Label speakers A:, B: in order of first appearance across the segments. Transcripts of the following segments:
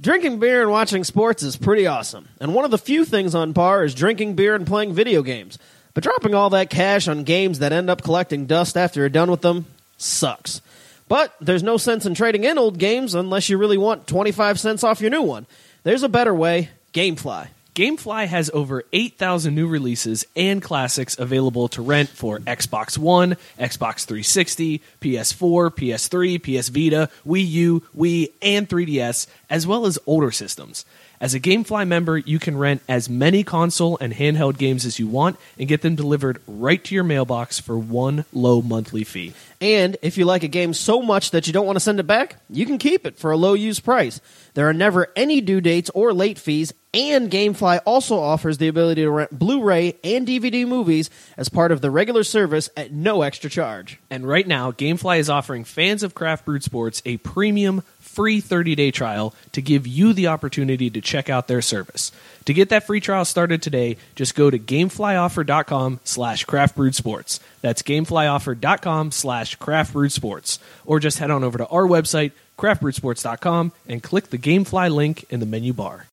A: Drinking beer and watching sports is pretty awesome, and one of the few things on par is drinking beer and playing video games. But dropping all that cash on games that end up collecting dust after you're done with them sucks. But there's no sense in trading in old games unless you really want 25 cents off your new one. There's a better way Gamefly.
B: Gamefly has over 8,000 new releases and classics available to rent for Xbox One, Xbox 360, PS4, PS3, PS Vita, Wii U, Wii, and 3DS, as well as older systems. As a Gamefly member, you can rent as many console and handheld games as you want and get them delivered right to your mailbox for one low monthly fee.
A: And if you like a game so much that you don't want to send it back, you can keep it for a low use price. There are never any due dates or late fees, and Gamefly also offers the ability to rent Blu ray and DVD movies as part of the regular service at no extra charge.
B: And right now, Gamefly is offering fans of Craft Brewed Sports a premium free 30-day trial to give you the opportunity to check out their service. To get that free trial started today, just go to gameflyoffer.com slash craftbrewedsports. That's gameflyoffer.com slash craftbrewedsports. Or just head on over to our website, craftbrewedsports.com, and click the Gamefly link in the menu bar.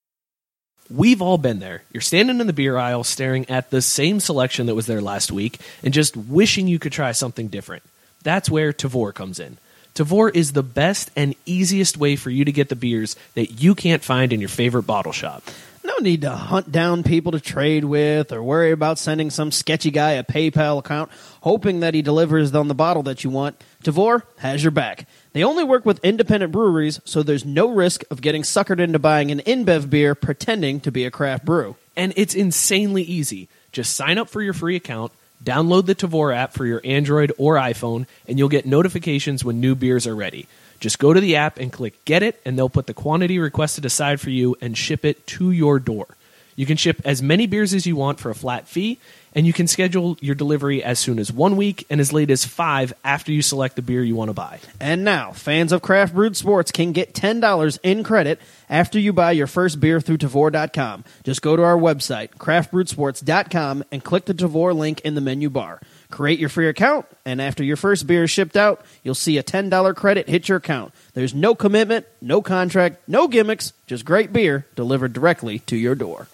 B: We've all been there. You're standing in the beer aisle staring at the same selection that was there last week and just wishing you could try something different. That's where Tavour comes in. Tavour is the best and easiest way for you to get the beers that you can't find in your favorite bottle shop.
A: No need to hunt down people to trade with or worry about sending some sketchy guy a PayPal account hoping that he delivers on the bottle that you want. Tavour has your back. They only work with independent breweries, so there's no risk of getting suckered into buying an InBev beer pretending to be a craft brew.
B: And it's insanely easy. Just sign up for your free account, download the Tavour app for your Android or iPhone, and you'll get notifications when new beers are ready. Just go to the app and click Get It, and they'll put the quantity requested aside for you and ship it to your door. You can ship as many beers as you want for a flat fee, and you can schedule your delivery as soon as one week and as late as five after you select the beer you want to buy.
A: And now, fans of craft brewed sports can get $10 in credit after you buy your first beer through Tavour.com. Just go to our website, craftbrewedsports.com, and click the Tavour link in the menu bar. Create your free account, and after your first beer is shipped out, you'll see a $10 credit hit your account. There's no commitment, no contract, no gimmicks, just great beer delivered directly to your door.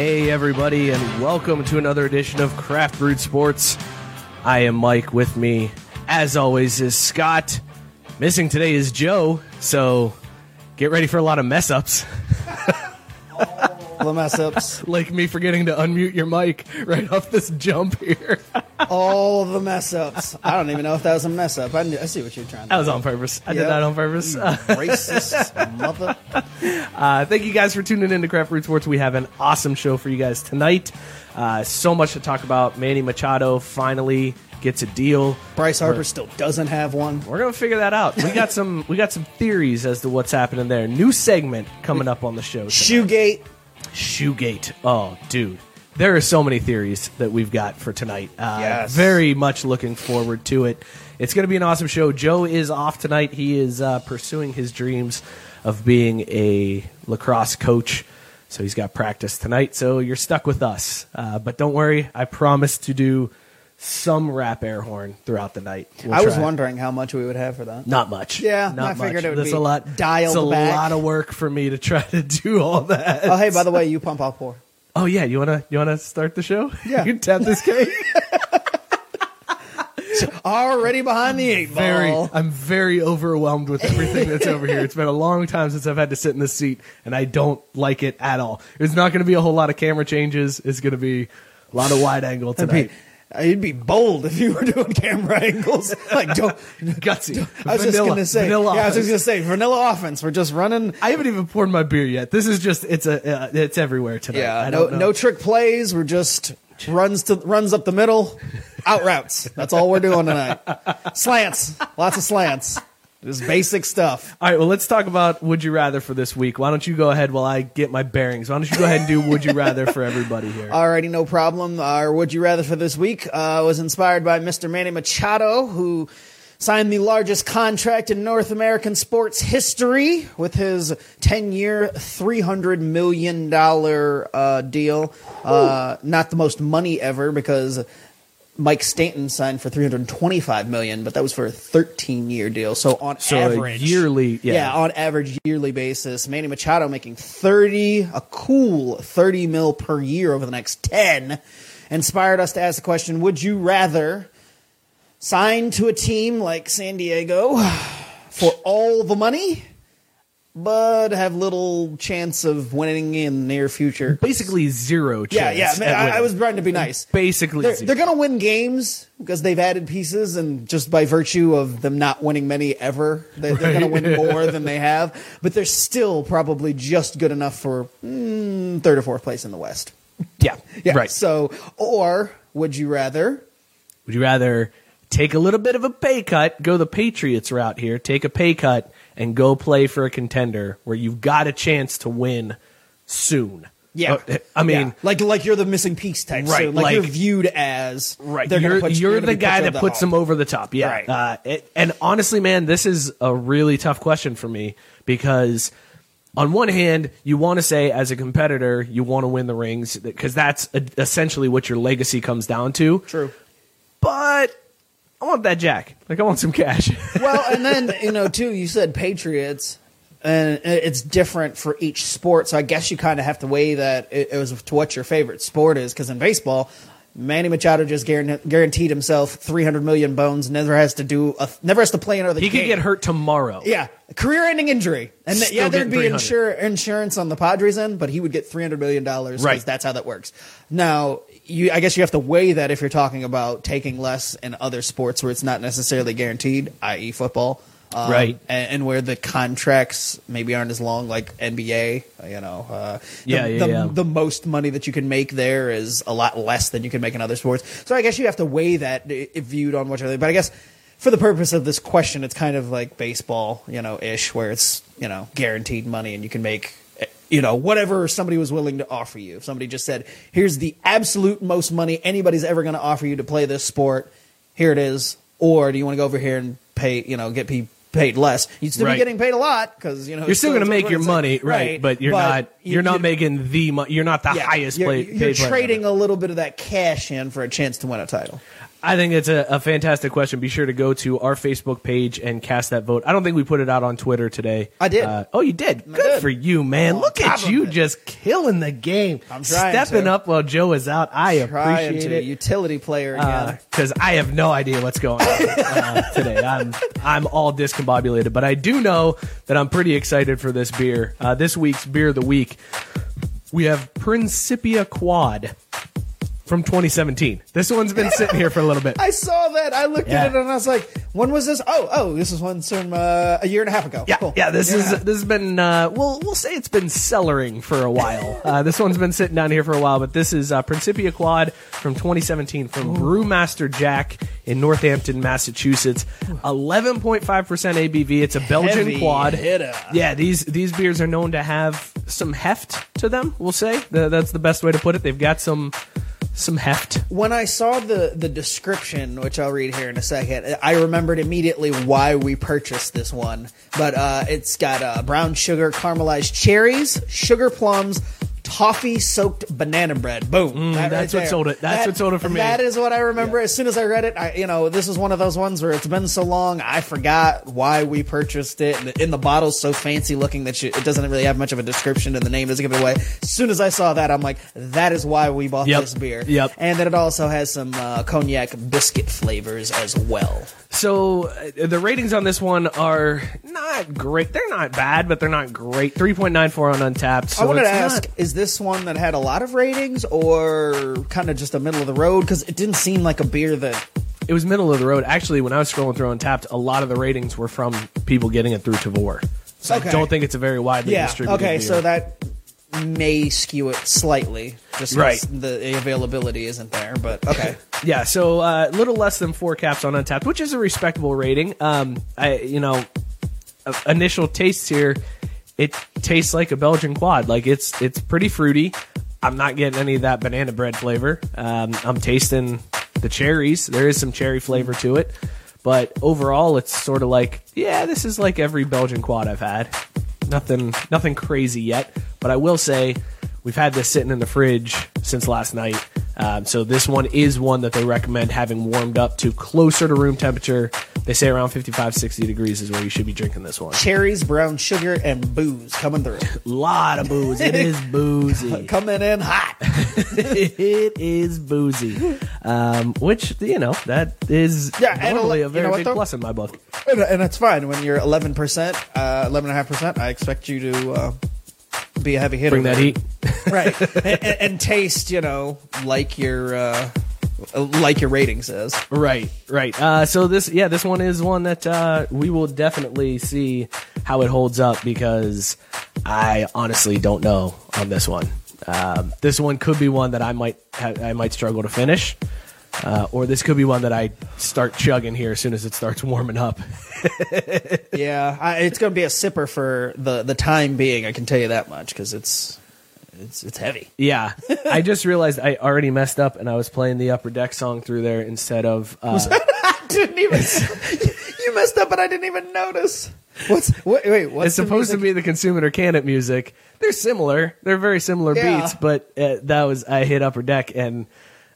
B: Hey, everybody, and welcome to another edition of Craft Brewed Sports. I am Mike. With me, as always, is Scott. Missing today is Joe, so get ready for a lot of mess ups,
C: the mess ups.
B: like me forgetting to unmute your mic right off this jump here.
C: all the mess ups. I don't even know if that was a mess up. I, knew, I see what you're trying to
B: That was
C: do.
B: on purpose. I did
C: Yep.
B: that on purpose.
C: You racist mother.
B: Uh, thank you guys for tuning in to Craft Brewed Sports. We have an awesome show for you guys tonight. Uh, so much to talk about. Manny Machado finally gets a deal.
C: Bryce Harper still doesn't have one.
B: We're gonna figure that out. We got some we got some theories as to what's happening there. New segment coming up on the show. tonight.
C: Shoegate.
B: Shoegate. Oh, dude. There are so many theories that we've got for tonight. Uh,
C: Yes.
B: Very much looking forward to it. It's going to be an awesome show. Joe is off tonight. He is uh, pursuing his dreams of being a lacrosse coach. So he's got practice tonight. So you're stuck with us. Uh, but don't worry. I promise to do some rap air horn throughout the night. We'll
C: I was
B: try.
C: wondering how much we would have for that.
B: Not much.
C: Yeah,
B: not
C: I figured
B: much.
C: it would be
B: a lot.
C: dialed
B: It's a
C: back.
B: lot of work for me to try to do all that.
C: Oh, hey, by the way, you pump out pour.
B: Oh yeah, you wanna you wanna start the show?
C: Yeah.
B: you can tap this cake.
C: Already behind the eight ball.
B: very, I'm very overwhelmed with everything that's over here. It's been a long time since I've had to sit in this seat, and I don't like it at all. It's not going to be a whole lot of camera changes. It's going to be a lot of wide angle tonight.
A: Uh, You'd be bold if you were doing camera angles. Like, don't.
B: Gutsy.
A: I was just gonna say.
B: Vanilla
A: yeah, I was
B: offense.
A: just gonna say vanilla offense. We're just running.
B: I haven't even poured my beer yet. This is just it's a uh, it's everywhere tonight.
A: Yeah,
B: I
A: no,
B: don't know.
A: no trick plays. We're just runs to runs up the middle, out routes. That's all we're doing tonight. Slants, lots of slants. Just basic stuff.
B: All right, well, let's talk about Would You Rather for this week. Why don't you go ahead while I get my bearings? Why don't you go ahead and do Would You Rather for everybody here?
A: Alrighty, no problem. Our Would You Rather for this week uh, was inspired by Mr. Manny Machado, who signed the largest contract in North American sports history with his 10 year, $300 million uh, deal. Uh, not the most money ever because. Mike Stanton signed for 325 million, but that was for a 13 year deal. So on
B: So
A: average,
B: yearly- yeah.
A: on average yearly basis, Manny Machado making 30, a cool 30 mil per year over the next 10, inspired us to ask the question, would you rather sign to a team like San Diego for all the money, but have little chance of winning in the near future?
B: Basically zero
A: Yeah,
B: chance.
A: yeah. man,
B: at
A: I, I
B: winning.
A: was trying to be nice.
B: Basically
A: They're, they're going to win games because they've added pieces, and just by virtue of them not winning many ever, they, they're going to win more than they have. But they're still probably just good enough for mm, third or fourth place in the West.
B: yeah,
A: Yeah.
B: right.
A: So, or would you rather?
B: Would you rather take a little bit of a pay cut, go the Patriots route here, take a pay cut, and go play for a contender where you've got a chance to win soon?
A: Yeah,
B: Uh, I mean,
A: Yeah. like like you're the missing piece type.
B: Right,
A: So, like, you're viewed as
B: Right,
A: They're
B: you're,
A: put you-
B: you're the guy that
A: the
B: puts them over the top. Yeah,
A: Right.
B: uh, it, and honestly, man, this is a really tough question for me because on one hand, you want to say as a competitor, you want to win the rings because that's essentially what your legacy comes down to.
A: True.
B: But I want that jack. Like I want some cash.
A: well, and then you know, too, you said Patriots, and it's different for each sport. So I guess you kind of have to weigh that it, it was to what your favorite sport is. Because in baseball, Manny Machado just guaranteed himself three hundred million bones. Never has to do, a, never has to play another. Game.
B: He could get hurt tomorrow.
A: Yeah, career-ending injury, and th-
B: Still
A: yeah, there'd be insur- insurance on the Padres end, but he would get three hundred million dollars.
B: Right.
A: that's how that works. Now, you, I guess you have to weigh that if you're talking about taking less in other sports where it's not necessarily guaranteed, i.e., football, um,
B: Right.
A: and, and where the contracts maybe aren't as long, like NBA. You know, uh, the,
B: Yeah, yeah,
A: the,
B: yeah.
A: the most money that you can make there is a lot less than you can make in other sports. So I guess you have to weigh that if viewed on other. But I guess for the purpose of this question, it's kind of like baseball, you know, ish, where it's you know guaranteed money and you can make you know whatever somebody was willing to offer you. If somebody just said, "Here's the absolute most money anybody's ever going to offer you to play this sport," here it is. Or do you want to go over here and pay, you know, get pe- paid less? You'd still
B: Right.
A: be getting paid a lot because you know
B: You're still going to make your money, right? But you're not.
A: you-
B: You're not making the. Mo- you're not the
A: yeah,
B: highest
A: you're,
B: play,
A: You're
B: player
A: trading
B: ever.
A: a little bit of that cash in for a chance to win a title.
B: I think it's a, a fantastic question. Be sure to go to our Facebook page and cast that vote. I don't think we put it out on Twitter today.
A: I did.
B: Uh, oh, you did. Good
A: did.
B: for you, man.
A: On
B: Look at you,
A: it.
B: just killing the game.
A: I'm trying
B: stepping
A: to.
B: up while Joe is out. I
A: Trying
B: appreciate
A: to
B: it.
A: utility player again.
B: because I have no idea what's going on uh, today. I'm I'm all discombobulated, but I do know that I'm pretty excited for this beer. Uh, this week's beer of the week, we have Principia Quad from 2017. This one's been sitting here for a little bit.
A: I saw that. I looked
B: Yeah.
A: at it and I was like, "When was this? Oh, oh, this is one from uh, a year and a half ago."
B: Yeah,
A: Cool.
B: yeah. This
A: Year and a
B: is this has been uh, well, we'll say it's been cellaring for a while. Uh, this one's been sitting down here for a while, but this is uh, Principia Quad from 2017 from Brewmaster Jack in Northampton, Massachusetts. 11.5 percent ABV. It's a Belgian
A: Heavy
B: quad.
A: hitter.
B: Yeah, these these beers are known to have some heft to them. We'll say Th- that's the best way to put it. They've got some some heft.
A: when I saw the the description, which I'll read here in a second, I remembered immediately why we purchased this one. But uh, it's got uh, brown sugar, caramelized cherries, sugar plums. Toffee soaked banana bread. Boom. That
B: Mm, that's
A: right
B: what sold it. That's
A: That-
B: what sold it for me.
A: That is what I remember. As soon as I read it, I, you know, this is one of those ones where it's been so long, I forgot why we purchased it. And in the bottle's so fancy looking that you, it doesn't really have much of a description, and the name doesn't give it away. As soon as I saw that, I'm like, that is why we bought
B: Yep.
A: this beer.
B: Yep.
A: And then it also has some uh, cognac biscuit flavors as well.
B: So uh, the ratings on this one are not great. They're not bad, but they're not great. Three point nine four on Untappd. So
A: I wanted to ask:
B: not-
A: Is this one that had a lot of ratings, or kind of just a middle of the road? Because it didn't seem like a beer that.
B: it was middle of the road. Actually, when I was scrolling through Untappd, a lot of the ratings were from people getting it through Tavour. So
A: Okay.
B: I don't think it's a very widely
A: Yeah.
B: distributed.
A: Okay,
B: beer.
A: so that may skew it slightly, just
B: Right.
A: the availability isn't there. But okay,
B: Yeah, so a uh, little less than four caps on Untappd, which is a respectable rating. Um, I, you know, uh, initial tastes here, it tastes like a Belgian quad. Like it's it's pretty fruity. I'm not getting any of that banana bread flavor. Um, I'm tasting the cherries. There is some cherry flavor to it, but overall, it's sort of like yeah, this is like every Belgian quad I've had. Nothing nothing crazy yet, but I will say we've had this sitting in the fridge since last night. Um, so this one is one that they recommend having warmed up to closer to room temperature. They say around 55, 60 degrees is where you should be drinking this one.
A: cherries, brown sugar, and booze coming through,
B: lot of booze. It is boozy.
A: coming in hot.
B: it is boozy. Um, which, you know, that is
A: Yeah,
B: normally a
A: you
B: very
A: know
B: big
A: though?
B: plus in my book.
A: And, and that's fine when you're 11 percent, uh, 11 and a half percent. I expect you to uh, be a heavy hitter.
B: Bring that heat.
A: right? and, and, taste, you know, like your uh, like your rating says.
B: Right, right. Uh, so this, yeah, this one is one that uh, we will definitely see how it holds up because I honestly don't know on this one. Um, this one could be one that I might ha- I might struggle to finish, uh, or this could be one that I start chugging here as soon as it starts warming up.
A: Yeah, I, it's going to be a sipper for the the time being. I can tell you that much because it's it's it's heavy.
B: Yeah, I just realized I already messed up and I was playing the Upper Deck song through there instead of. Uh,
A: didn't even you messed up, and I didn't even notice. What's wait? wait what's
B: it's supposed to be the consumer can it music. They're similar. They're very similar
A: Yeah.
B: beats, but uh, that was I hit upper deck and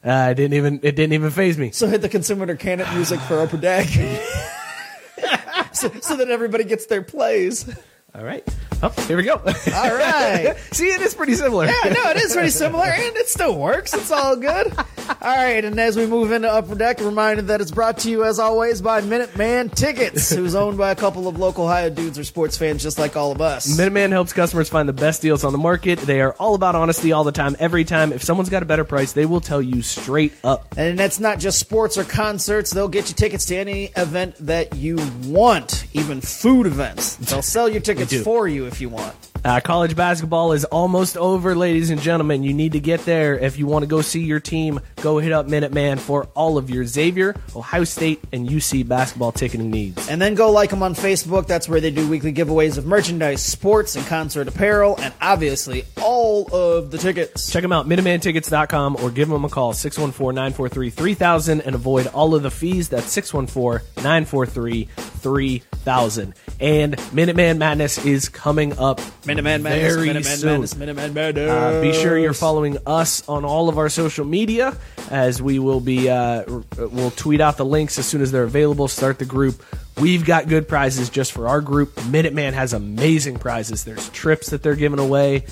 B: uh, I didn't even it didn't even phase me.
A: So hit the consumer can it music for upper deck, so, so that everybody gets their plays.
B: All right. Oh, here we go.
A: All right.
B: See, it is pretty similar.
A: Yeah, no, it is pretty similar, and it still works. It's all good. All right, and as we move into Upper Deck, a reminder that it's brought to you, as always, by Minuteman Tickets, who's owned by a couple of local Ohio dudes or sports fans just like all of us.
B: Minuteman helps customers find the best deals on the market. They are all about honesty all the time, every time. If someone's got a better price, they will tell you straight up.
A: And that's not just sports or concerts. They'll get you tickets to any event that you want, even food events. They'll sell your tickets
B: do.
A: for you if you want.
B: Uh, college basketball is almost over, ladies and gentlemen. You need to get there. If you want to go see your team, go hit up Minuteman for all of your Xavier, Ohio State, and UC basketball ticketing needs.
A: And then go like them on Facebook. That's where they do weekly giveaways of merchandise, sports, and concert apparel, and obviously all of the tickets.
B: Check them out, MinutemanTickets.com, or give them a call, 614-943-3000, and avoid all of the fees. That's 614-943-3000. And Minuteman Madness is coming up
A: Minuteman Madness,
B: very
A: Minuteman
B: soon.
A: Madness, Minuteman Madness.
B: Uh, be sure you're following us on all of our social media, as we will be. Uh, r- we'll tweet out the links as soon as they're available. Start the group. We've got good prizes just for our group. Minuteman has amazing prizes. There's trips that they're giving away,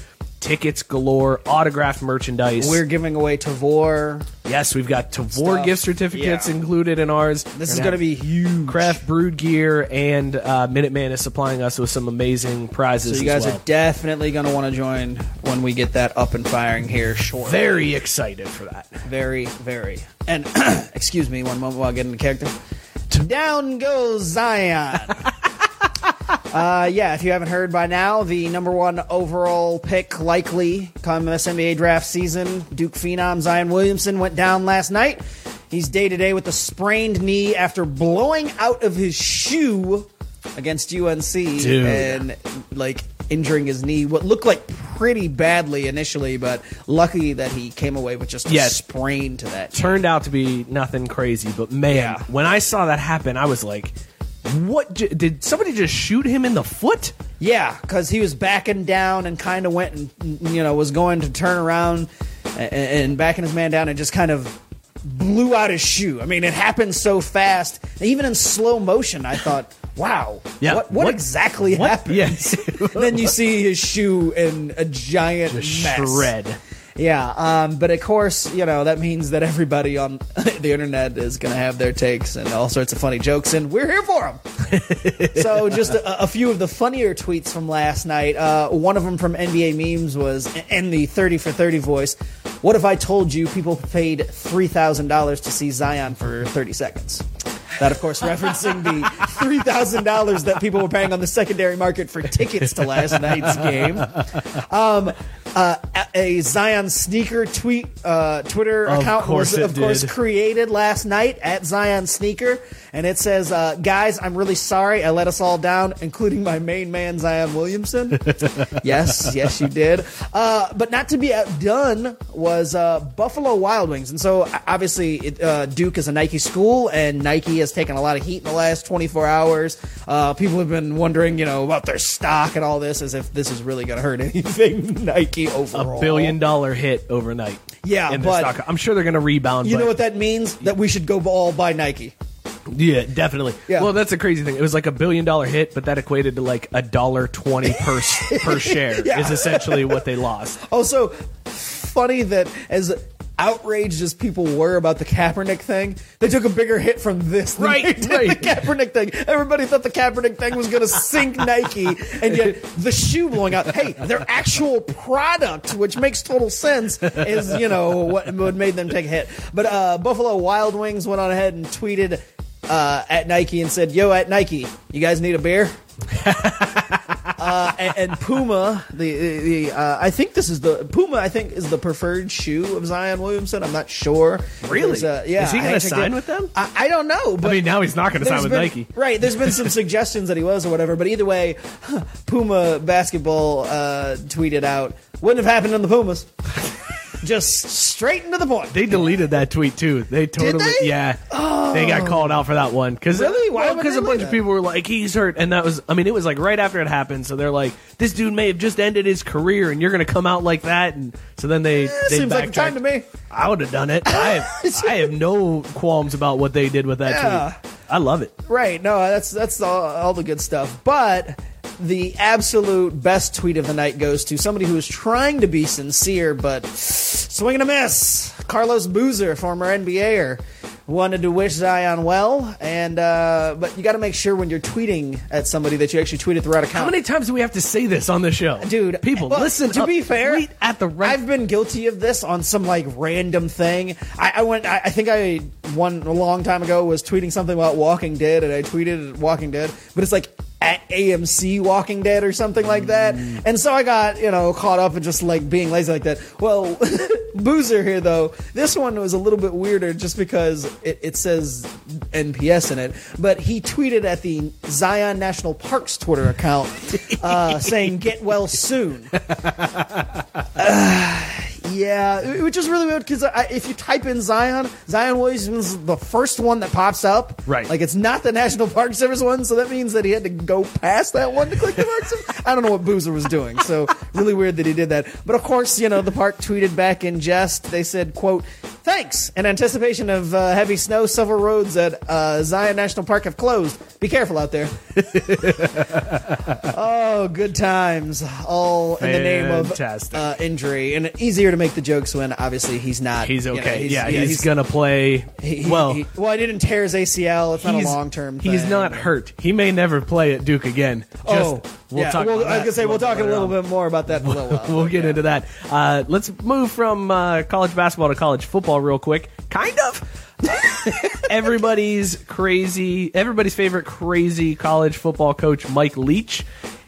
B: tickets galore, autographed merchandise.
A: We're giving away Tavour.
B: yes, we've got Tavour
A: Stuff.
B: gift certificates
A: Yeah.
B: included in ours.
A: This is
B: We're
A: going to be huge.
B: craft brewed gear, and uh, Minuteman is supplying us with some amazing prizes.
A: So you
B: as
A: guys
B: well.
A: are definitely going to want to join when we get that up and firing here Short.
B: very excited for that.
A: very, very. And excuse me one moment while I get into character. Down goes Zion. uh, yeah, if you haven't heard by now, the number one overall pick likely come this NBA draft season, Duke phenom Zion Williamson went down last night. He's day to day with a sprained knee after blowing out of his shoe against UNC
B: Dude.
A: and like injuring his knee. What looked like pretty badly initially, but lucky that he came away with just a sprain to that.
B: turned out to be nothing crazy, but man,
A: Yeah.
B: when I saw that happen, I was like, "What? j- Did somebody just shoot him in the foot?"
A: Yeah, because he was backing down and kind of went and you know was going to turn around and, and backing his man down and just kind of blew out his shoe. I mean, it happened so fast, even in slow motion. I thought, wow,
B: Yeah,
A: what, what,
B: what-
A: exactly
B: what-
A: happened?
B: Yes.
A: then you see his shoe in a giant
B: Just
A: mess.
B: shred.
A: Yeah, um, but of course, you know that means that everybody on the internet is going to have their takes and all sorts of funny jokes, and we're here for them. so, just a, a few of the funnier tweets from last night. Uh, one of them from NBA memes was in the thirty for thirty voice. What if I told you people paid three thousand dollars to see Zion for thirty seconds? That, of course, referencing the three thousand dollars that people were paying on the secondary market for tickets to last night's game. Um, uh, a Zion sneaker tweet uh, Twitter
B: Of
A: account was, of course, created last night at Zion Sneaker, and it says, uh, "Guys, I'm really sorry I let us all down, including my main man Zion Williamson." yes, yes, you did. Uh, but not to be outdone was uh, Buffalo Wild Wings, and so obviously it, uh, Duke is a Nike school, and Nike has taken a lot of heat in the last 24 hours. Uh, people have been wondering, you know, about their stock and all this, as if this is really going to hurt anything Nike overall.
B: A billion dollar hit overnight.
A: Yeah, but-
B: stock. I'm sure they're going to rebound.
A: You
B: but
A: know what that means? That we should go all buy Nike.
B: Yeah, definitely.
A: Yeah.
B: Well, that's a crazy thing. It was like a billion dollar hit, but that equated to like a dollar twenty per per share.
A: Yeah.
B: Is essentially what they lost.
A: Also, funny that as outraged as people were about the Kaepernick thing, they took a bigger hit from this than
B: Right,
A: they did
B: right.
A: the Kaepernick thing. Everybody thought the Kaepernick thing was going to sink Nike, and yet the shoe blowing out. Hey, their actual product, which makes total sense, is you know what, what made them take a hit. But uh, Buffalo Wild Wings went on ahead and tweeted. Uh, at Nike and said, "Yo, at Nike, you guys need a beer?" uh, and, and Puma, the the, uh, I think this is the Puma. I think is the preferred shoe of Zion Williamson. I'm not sure.
B: Really?
A: Uh, yeah.
B: Is he gonna sign with them?
A: I, I don't know. But
B: I mean, now he's not going to sign with
A: been-
B: Nike.
A: Right. There's been some suggestions that he was or whatever. But either way, Puma basketball uh, tweeted out, "Wouldn't have happened in the Pumas." Just straight into the point.
B: They deleted that tweet too. They totally,
A: they?
B: yeah. They got called out for that one because
A: Really? Why
B: because
A: they
B: a bunch of people were like, "He's hurt," and that was, I mean, it was like right after it happened. So they're like, "This dude may have just ended his career, and you're going to come out like that." And so then they,
A: Eh,
B: they
A: seems like the time to me.
B: I would have done it. I have, I have no qualms about what they did with that
A: Yeah.
B: tweet. I love it.
A: Right. No, that's that's all, all the good stuff. But the absolute best tweet of the night goes to somebody who is trying to be sincere but swinging a miss. Carlos Boozer, former NBAer, wanted to wish Zion well, and uh, but you got to make sure when you're tweeting at somebody that you actually tweet at the right account.
B: How many times do we have to say this on the show,
A: Dude,
B: People,
A: well,
B: listen.
A: To
B: up,
A: be fair,
B: tweet at the right.
A: I've been guilty of this on some like random thing. I, I went. I, I think I one a long time ago was tweeting something about Walking Dead, and I tweeted Walking Dead, but it's like at AMC Walking Dead or something like that.
B: Mm.
A: And so I got you know caught up in just like being lazy like that. Well, Boozer here though, this one was a little bit weirder just because it, it says NPS in it, but he tweeted at the Zion National Parks Twitter account uh, saying "Get well soon." Yeah, which is really weird because if you type in Zion, Zion Williams is the first one that pops up.
B: Right.
A: Like it's not the National Park Service one, so that means that he had to go past that one to click the Park Service. I don't know what Boozer was doing, so really weird that he did that. But of course, you know, the park tweeted back in jest. They said, "quote Thanks. In anticipation of uh, heavy snow, several roads at uh, Zion National Park have closed. Be careful out there." oh, good times, all in the name of uh, injury, and easier to make the jokes when obviously he's not.
B: He's
A: you know,
B: okay. yeah, he's, gonna play.
A: he- he-
B: well,
A: he- well, I didn't tear his ACL. It's not a
B: he's-
A: long term.
B: He's not hurt. He may never play at Duke again. Just,
A: oh,
B: we'll
A: yeah.
B: talk.
A: well, I was gonna say we'll talk a little bit more about that in a little while.
B: We'll get into that. Uh, let's move from uh, college basketball to college football real quick. Kind of. everybody's crazy. Everybody's favorite crazy college football coach, Mike Leach,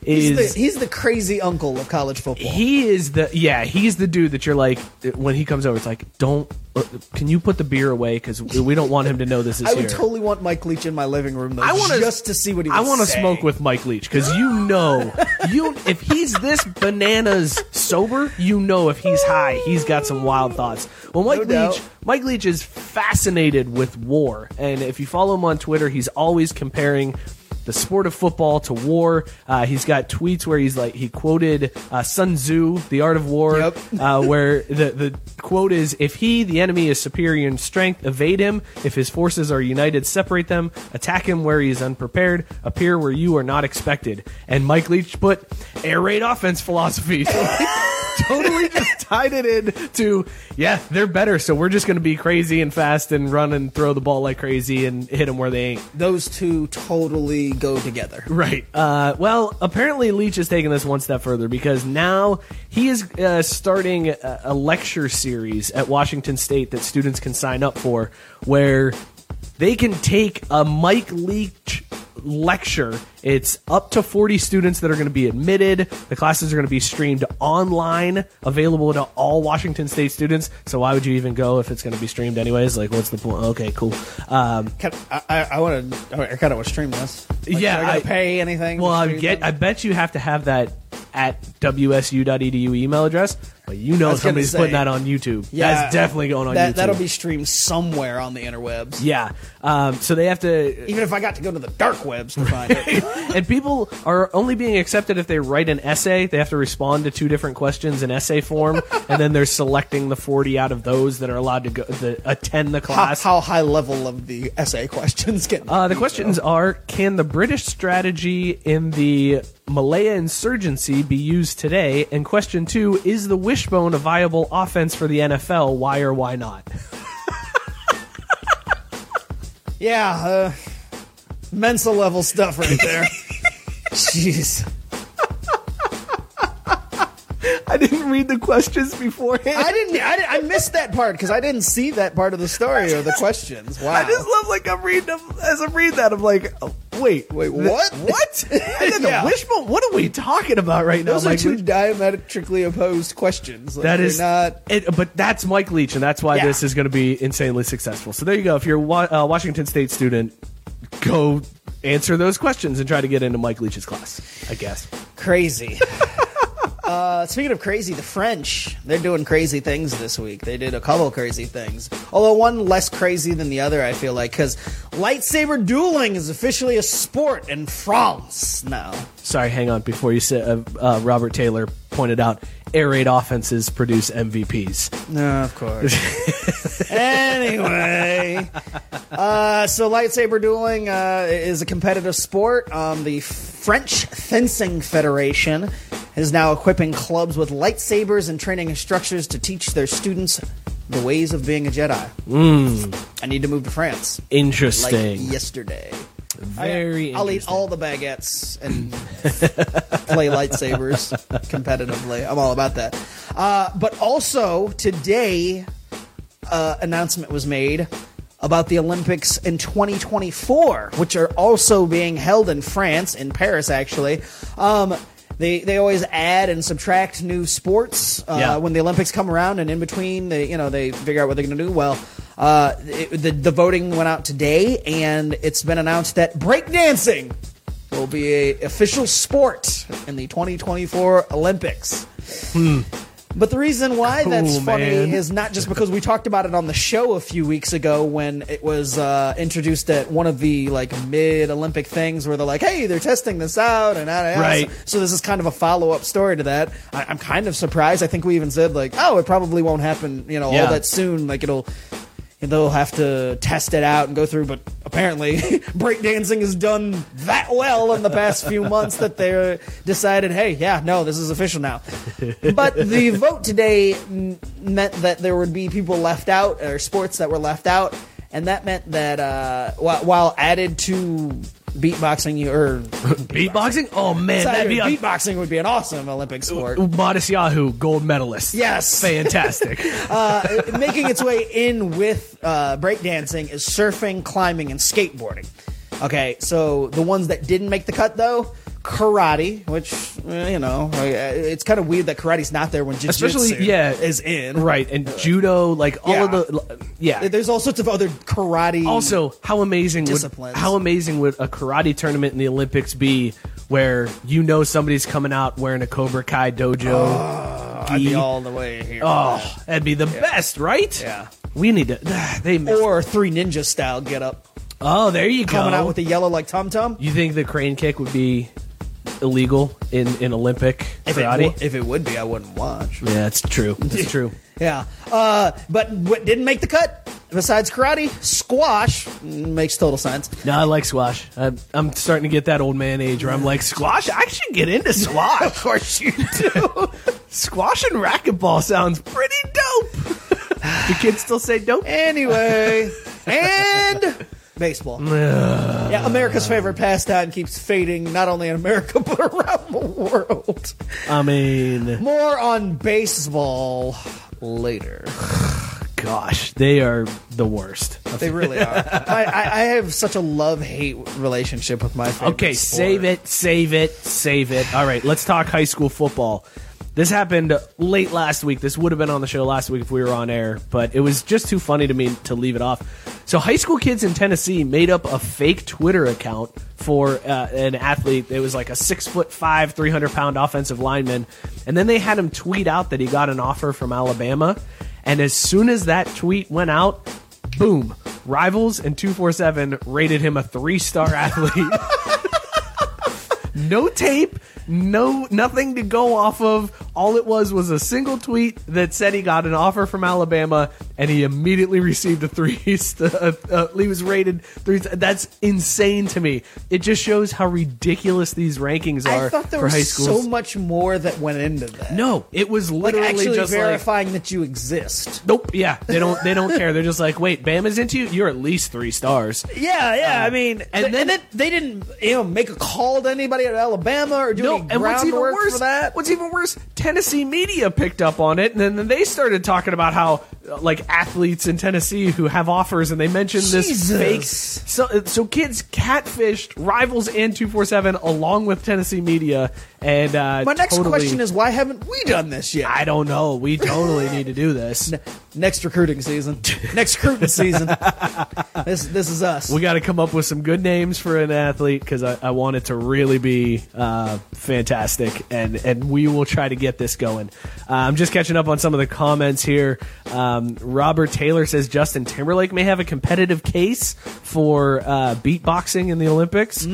A: He's the, he's the crazy uncle of college football.
B: he is the yeah he's the dude that you're like when he comes over it's like don't uh, can you put the beer away because we don't want him to know this is
A: I would
B: here
A: totally want Mike Leach in my living room though,
B: I wanna-
A: just to see what he.
B: I
A: want to
B: smoke with Mike Leach because you know, you if he's this bananas sober, you know if he's high, he's got some wild thoughts. Well, Mike
A: No doubt.
B: Leach, Mike Leach is fascinated with war, and if you follow him on Twitter, he's always comparing. The sport of football to war. Uh, he's got tweets where he's like he quoted uh, Sun Tzu, The Art of War,
A: Yep.
B: uh, where the the quote is: "If he, the enemy, is superior in strength, evade him. If his forces are united, separate them. Attack him where he is unprepared. Appear where you are not expected." And Mike Leach put air raid offense philosophy. Totally just tied it in to yeah, they're better, so we're just going to be crazy and fast and run and throw the ball like crazy and hit them where they ain't.
A: Those two totally go together.
B: Right. Uh, well, apparently Leach is taking this one step further because now he is uh, starting a, a lecture series at Washington State that students can sign up for, where they can take a Mike Leach lecture. It's up to 40 students that are going to be admitted. The classes are going to be streamed online, available to all Washington State students. So why would you even go if it's going to be streamed anyways? Like, what's the point? Okay, cool. Um,
A: Can- I, want to. I kind of want to stream this. Like,
B: Yeah,
A: I,
B: I-
A: pay anything.
B: well, I get.
A: them?
B: I bet you have to have that at wsu.edu email address. But you know
A: I was gonna
B: somebody's
A: say.
B: putting that on YouTube. That's definitely going on
A: that,
B: YouTube.
A: That'll be streamed somewhere on the interwebs.
B: yeah. Um, so they have to.
A: Even if I got to go to the dark webs to find it.
B: and people are only being accepted if they write an essay. They have to respond to two different questions in essay form, and then they're selecting the forty out of those that are allowed to go the, attend the
A: how,
B: class.
A: how high level of the essay questions get?
B: Uh, the questions are: Can the British strategy in the Malaya insurgency be used today? And question two: Is the wishbone a viable offense for the NFL? Why or why not?
A: Yeah, uh, Mensa level stuff right there. Jeez.
B: I didn't read the questions beforehand.
A: I didn't. I, didn't- I missed that part because I didn't see that part of the story or the questions. Wow.
B: I just love like I'm reading them as I'm reading that. I'm like, oh, wait,
A: Wait, what?
B: What?
A: Yeah.
B: the wishbone. What are we talking about right now?
A: Those are
B: Mike
A: two
B: Leach?
A: diametrically opposed questions. Like,
B: That
A: not.
B: It, but that's Mike Leach, and that's why
A: Yeah.
B: this is going to be insanely successful. So there you go. If you're a uh, Washington State student, go answer those questions and try to get into Mike Leach's class. I guess.
A: Crazy. uh, speaking of crazy, the French, they're doing crazy things this week. They did a couple crazy things. Although one less crazy than the other, I feel like, because lightsaber dueling is officially a sport in France now.
B: Sorry, hang on. Before you say, uh, uh, Robert Taylor pointed out, air raid offenses produce MVPs.
A: No, of course. anyway, uh, so lightsaber dueling uh, is a competitive sport. Um, the French Fencing Federation is now equipping clubs with lightsabers and training instructors to teach their students the ways of being a Jedi. I need to move to France like
B: Interesting.
A: yesterday.
B: Very
A: I'll eat all the baguettes and play lightsabers competitively. I'm all about that. Uh, but also today, uh, announcement was made about the Olympics in 2024, which are also being held in France, in Paris, actually. Um, they, they always add and subtract new sports uh,
B: Yeah.
A: when the Olympics come around, and in between, they you know they figure out what they're going to do. Well, uh, it, the the voting went out today, and it's been announced that breakdancing will be a official sport in the 2024 Olympics. But the reason why that's funny
B: man.
A: is not just because we talked about it on the show a few weeks ago when it was uh, introduced at one of the like mid Olympic things where they're like, "Hey, they're testing this out," and yada.
B: Right.
A: So, so this is kind of a follow up story to that. I, I'm kind of surprised. I think we even said like, "Oh, it probably won't happen," you know,
B: Yeah.
A: all that soon. Like it'll. They'll have to test it out and go through, but apparently breakdancing has done that well in the past few months that they decided, hey, yeah, no, this is official now. But the vote today m- meant that there would be people left out, or sports that were left out, and that meant that uh, while, while added to beatboxing, you or
B: Beatboxing? Oh man, that'd be a
A: beatboxing would be an awesome Olympic sport.
B: Modest Yahoo gold medalist.
A: Yes.
B: fantastic.
A: uh, making its way in with uh, breakdancing is surfing, climbing, and skateboarding. Okay, so the ones that didn't make the cut though, karate, which eh, you know, it's kind of weird that karate's not there when jiu-jitsu
B: Especially, yeah,
A: is in.
B: right, and judo, like all
A: Yeah.
B: of the, yeah.
A: There's all sorts of other karate.
B: Also, how amazing would
A: Disciplines.
B: how amazing would a karate tournament in the Olympics be, where you know somebody's coming out wearing a Cobra Kai dojo?
A: I'd be all the way here.
B: oh, that'd be the best, right?
A: Yeah.
B: We need to. They missed.
A: Or three ninja style get up,
B: oh, there you go.
A: coming out with the yellow like tum tum.
B: you think the crane kick would be illegal in in Olympic
A: If it,
B: karate?
A: if it would be, I wouldn't watch.
B: yeah, it's true. It's true.
A: Yeah. Uh, but what didn't make the cut, besides karate, squash mm, makes total sense.
B: No, I like squash. I'm, I'm starting to get that old man age where I'm like, squash. I should get into squash.
A: Of course you do.
B: Squash and racquetball sounds pretty dope. the kids still say dope?
A: Anyway, and baseball. yeah, America's favorite pastime keeps fading not only in America but around the world.
B: I mean,
A: More on baseball later.
B: gosh, they are the worst.
A: They really are. I, I, I have such a love hate relationship with my favorite.
B: Okay,
A: sport.
B: save it, save it, save it. All right, let's talk high school football. This happened late last week. This would have been on the show last week if we were on air, but it was just too funny to me to leave it off. So, high school kids in Tennessee made up a fake Twitter account for uh, an athlete. It was like a six foot five, 300 pound offensive lineman. And then they had him tweet out that he got an offer from Alabama. And as soon as that tweet went out, boom, Rivals and 247 rated him a three star athlete. no tape, no nothing to go off of. All it was was a single tweet that said he got an offer from Alabama, and he immediately received a three. Uh, uh, he was rated three. That's insane to me. It just shows how ridiculous these rankings are
A: I thought there
B: for
A: was
B: high schools.
A: so much more that went into that.
B: no, it was
A: like
B: literally
A: actually
B: just like.
A: verifying that you exist.
B: Nope. Yeah, they don't. They don't care. They're just like, wait, Bama's into you. You're at least three stars.
A: Yeah, yeah. I mean,
B: and
A: and
B: then-
A: then, they didn't, you know, make a call to anybody at Alabama or do
B: No, and what's even worse? What's even worse? Tennessee media picked up on it, and then, then they started talking about how, uh, like, athletes in Tennessee who have offers, and they mentioned this fake. So, so kids catfished rivals and two four seven along with Tennessee media, and uh,
A: My next
B: totally-
A: question is, why haven't we done this yet?
B: I don't know. We totally need to do this.
A: next recruiting season, next recruiting season. this this is us.
B: We got to come up with some good names for an athlete because I, I want it to really be uh, fantastic, and and we will try to get this going. Uh, I'm just catching up on some of the comments here. Um, Robert Taylor says Justin Timberlake may have a competitive case for uh, beatboxing in the Olympics.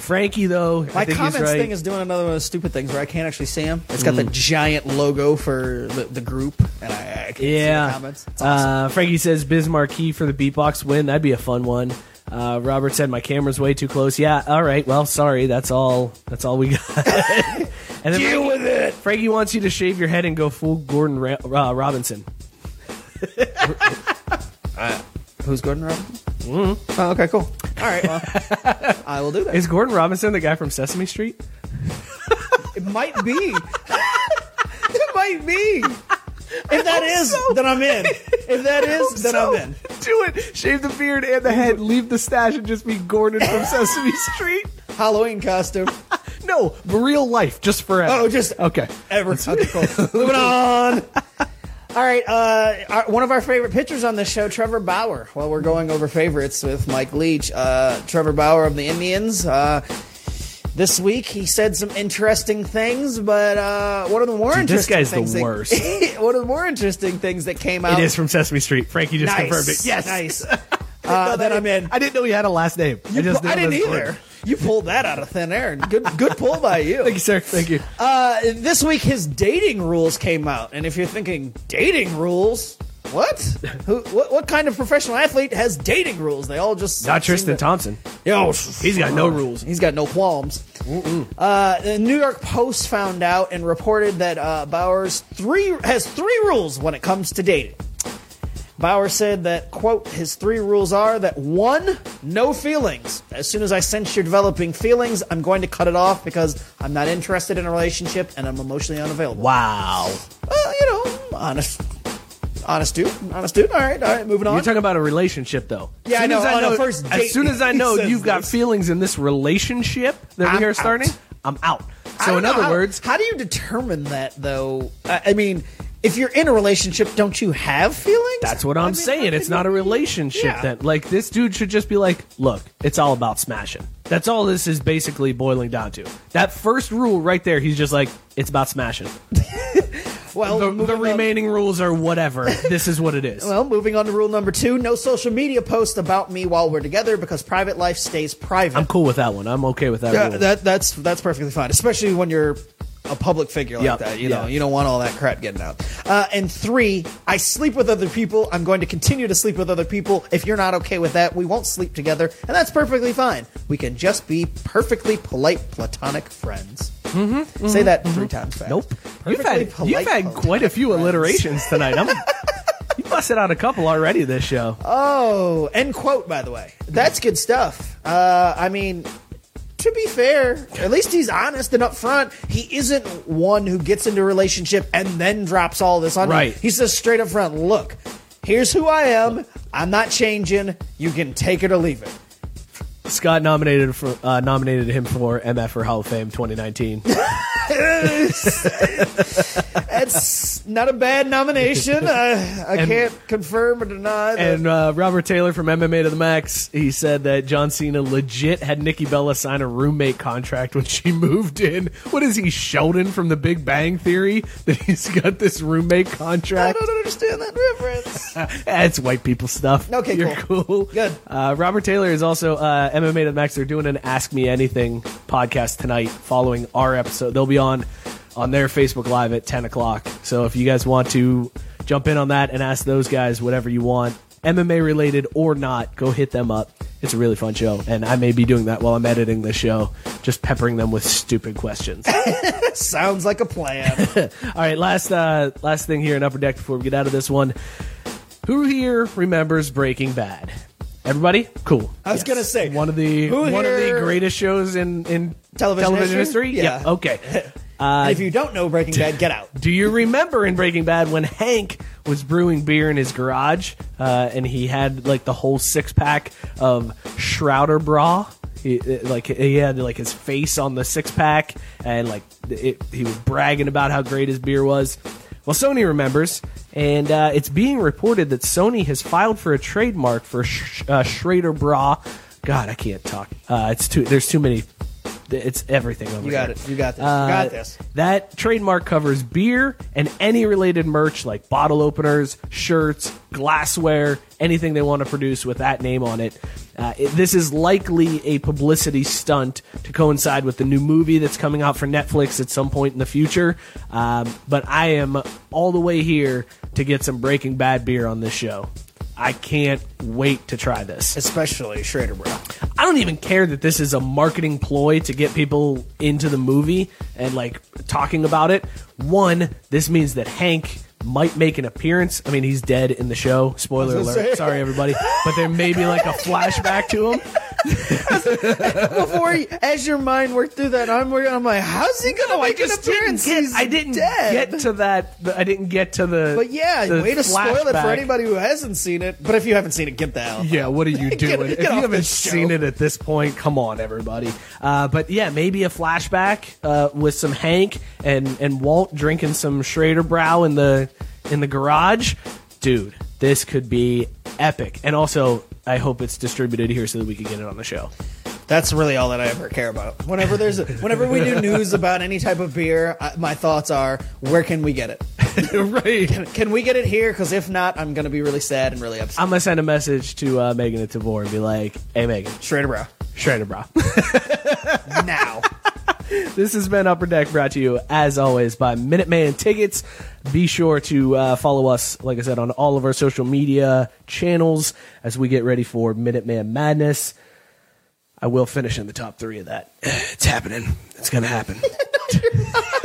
B: Frankie, though,
A: My comments
B: right.
A: thing is doing another one of those stupid things where I can't actually see them. It's got the giant logo for the, the group, and I, I can't see the
B: yeah.
A: comments. It's awesome.
B: Uh, Frankie says Biz Markie for the beatbox win. That'd be a fun one. Uh, Robert said my camera's way too close. Yeah, all right. Well, sorry. That's all. That's all we got. and then
A: Deal
B: Frankie,
A: with it.
B: Frankie wants you to shave your head and go full Gordon Ra- uh, Robinson.
A: Who's Gordon Robinson? Mm-hmm. Oh, okay, cool. All right, well, I will do that.
B: Is Gordon Robinson the guy from Sesame Street?
A: It might be. it might be. If that is, then I'm in. If that is, then
B: So,
A: I'm in.
B: Do it. Shave the beard and the head. Leave the stash and just be Gordon from Sesame Street.
A: Halloween costume.
B: No, real life, just forever.
A: Oh, just
B: okay.
A: ever. Okay, cool. Moving on. All right, uh, our, one of our favorite pitchers on this show, Trevor Bauer. Well, we're going over favorites with Mike Leach. Uh, Trevor Bauer of the Indians. Uh, this week, he said some interesting things, but uh, one of the more
B: Dude, this
A: interesting
B: guy's the
A: things that-
B: worst.
A: one of the more interesting things that came out.
B: It is from Sesame Street. Frankie just
A: nice.
B: confirmed it. Yes.
A: nice. Uh, then I'm in.
B: I didn't know he had a last name. I just
A: I didn't either.
B: Gordon.
A: You pulled that out of thin air. Good, good pull by you.
B: Thank you, sir. Thank you.
A: Uh, this week, his dating rules came out, and if you're thinking dating rules, what? Who? What, what kind of professional athlete has dating rules? They all just
B: Not Tristan
A: to-
B: Thompson.
A: Yo,
B: He's got no rules.
A: He's got no qualms. Uh, the New York Post found out and reported that uh, Bauer's three has three rules when it comes to dating. Bauer said that, quote, his three rules are that one, no feelings. As soon as I sense you're developing feelings, I'm going to cut it off because I'm not interested in a relationship and I'm emotionally unavailable.
B: Wow.
A: Well, you know, honest, honest dude, honest dude. All right, all right, moving on.
B: You're talking about a relationship, though.
A: Yeah, I know,
B: as I oh,
A: on a
B: know
A: first
B: as soon as I
A: he
B: know
A: says
B: you've got
A: this.
B: feelings in this relationship that
A: I'm
B: we are
A: out.
B: starting, I'm out.
A: I
B: So,
A: don't
B: in
A: know
B: other
A: how-
B: words,
A: how do you determine that though? I, I mean, if you're in a relationship, don't you have feelings?
B: that's what I'm
A: I mean,
B: saying. It's not a relationship
A: Yeah.
B: then. Like, this dude should just be like, look, it's all about smashing. That's all this is basically boiling down to. That first rule right there, he's just like, it's about smashing.
A: Well,
B: The, the remaining rules are whatever. this is what it is.
A: Well, moving on to rule number two: no social media posts about me while we're together because private life stays private.
B: I'm cool with that one. I'm okay with that
A: Yeah,
B: rule.
A: that that's that's perfectly fine, especially when you're a public figure like
B: Yep,
A: that. You know,
B: yeah.
A: you don't want all that crap getting out. Uh, and three, I sleep with other people. I'm going to continue to sleep with other people. If you're not okay with that, we won't sleep together, and that's perfectly fine. We can just be perfectly polite, platonic friends. Say that three times fast.
B: Mm-hmm. Nope. You've had
A: polite
B: you've had quite a few alliterations tonight. I'm, you busted out a couple already this show.
A: Oh, end quote, by the way. That's good stuff. Uh, I mean, to be fair, at least he's honest and upfront. He isn't one who gets into a relationship and then drops all this on
B: Right.
A: you. He says straight up front, look, here's who I am. I'm not changing. You can take it or leave it.
B: Scott nominated for uh, nominated him for MF for Hall of Fame 2019.
A: That's not a bad nomination. I, I
B: And-
A: can't confirm or deny that.
B: and uh, Robert Taylor from MMA to the Max, he said that John Cena legit had Nikki Bella sign a roommate contract when she moved in. What is he, Sheldon from The Big Bang Theory? That he's got this roommate contract?
A: I don't understand that reference.
B: It's white people stuff.
A: Okay,
B: You're
A: cool.
B: cool.
A: Good.
B: Uh, Robert Taylor is also uh, MMA to the Max. They're doing an Ask Me Anything podcast tonight, following our episode. They'll be on on their Facebook Live at ten o'clock. So if you guys want to jump in on that and ask those guys whatever you want, MMA related or not, go hit them up. It's a really fun show, and I may be doing that while I'm editing the show, just peppering them with stupid questions.
A: Sounds like a plan.
B: All right, last uh, last thing here in Upper Deck before we get out of this one. Who here remembers Breaking Bad? Everybody, cool.
A: I was gonna say,
B: one of the
A: who
B: one of the greatest shows in in
A: Television history?
B: history.
A: Yeah.
B: Okay.
A: And if you don't know Breaking Bad, get out.
B: Do you remember in Breaking Bad when Hank was brewing beer in his garage uh, and he had like the whole six pack of Schrader Bra? He, uh, like he had like his face on the six pack and like it, he was bragging about how great his beer was. Well, Sony remembers, and uh, it's being reported that Sony has filed for a trademark for sh- uh, Schrader Bra. God, I can't talk. Uh, it's too. There's too many. It's everything over
A: You got
B: here.
A: it. You got this.
B: Uh,
A: you got this.
B: That trademark covers beer and any related merch like bottle openers, shirts, glassware, anything they want to produce with that name on it. Uh, it- This is likely a publicity stunt to coincide with the new movie that's coming out for Netflix at some point in the future. Um, but I am all the way here to get some Breaking Bad beer on this show. I can't wait to try this.
A: Especially Schrader, bro.
B: I don't even care that this is a marketing ploy to get people into the movie and like talking about it. One, this means that Hank might make an appearance. I mean, he's dead in the show. Spoiler alert. Sorry, everybody. But there may be like a flashback to him.
A: Before, you, as your mind worked through that, I'm, working- I'm like, how's he gonna
B: No, I
A: make an
B: just didn't
A: appearance?
B: get. I didn't
A: dead.
B: get to that. I didn't get to the.
A: But yeah,
B: the
A: way to spoil it for anybody who hasn't seen it. But if you haven't seen it, get the hell.
B: Yeah, what are you doing?
A: get
B: if you haven't seen it at this point, come on, everybody. Uh, but yeah, maybe a flashback uh, with some Hank and and Walt drinking some Schrader Brow in the in the garage. Dude, this could be epic. And also, I hope it's distributed here so that we can get it on the show.
A: That's really all that I ever care about. Whenever there's, a, whenever we do news about any type of beer, I, my thoughts are, where can we get it?
B: right.
A: Can we get it here? Because if not, I'm gonna be really sad and really upset.
B: I'm gonna send a message to uh, Megan at Tavour and be like, "Hey, Megan,
A: Schrader, bro.
B: Schrader Brow."
A: Now.
B: This has been Upper Deck brought to you, as always, by Minuteman Tickets. Be sure to uh, follow us, like I said, on all of our social media channels as we get ready for Minuteman Madness. I will finish in the top three of that. It's happening. It's going to happen.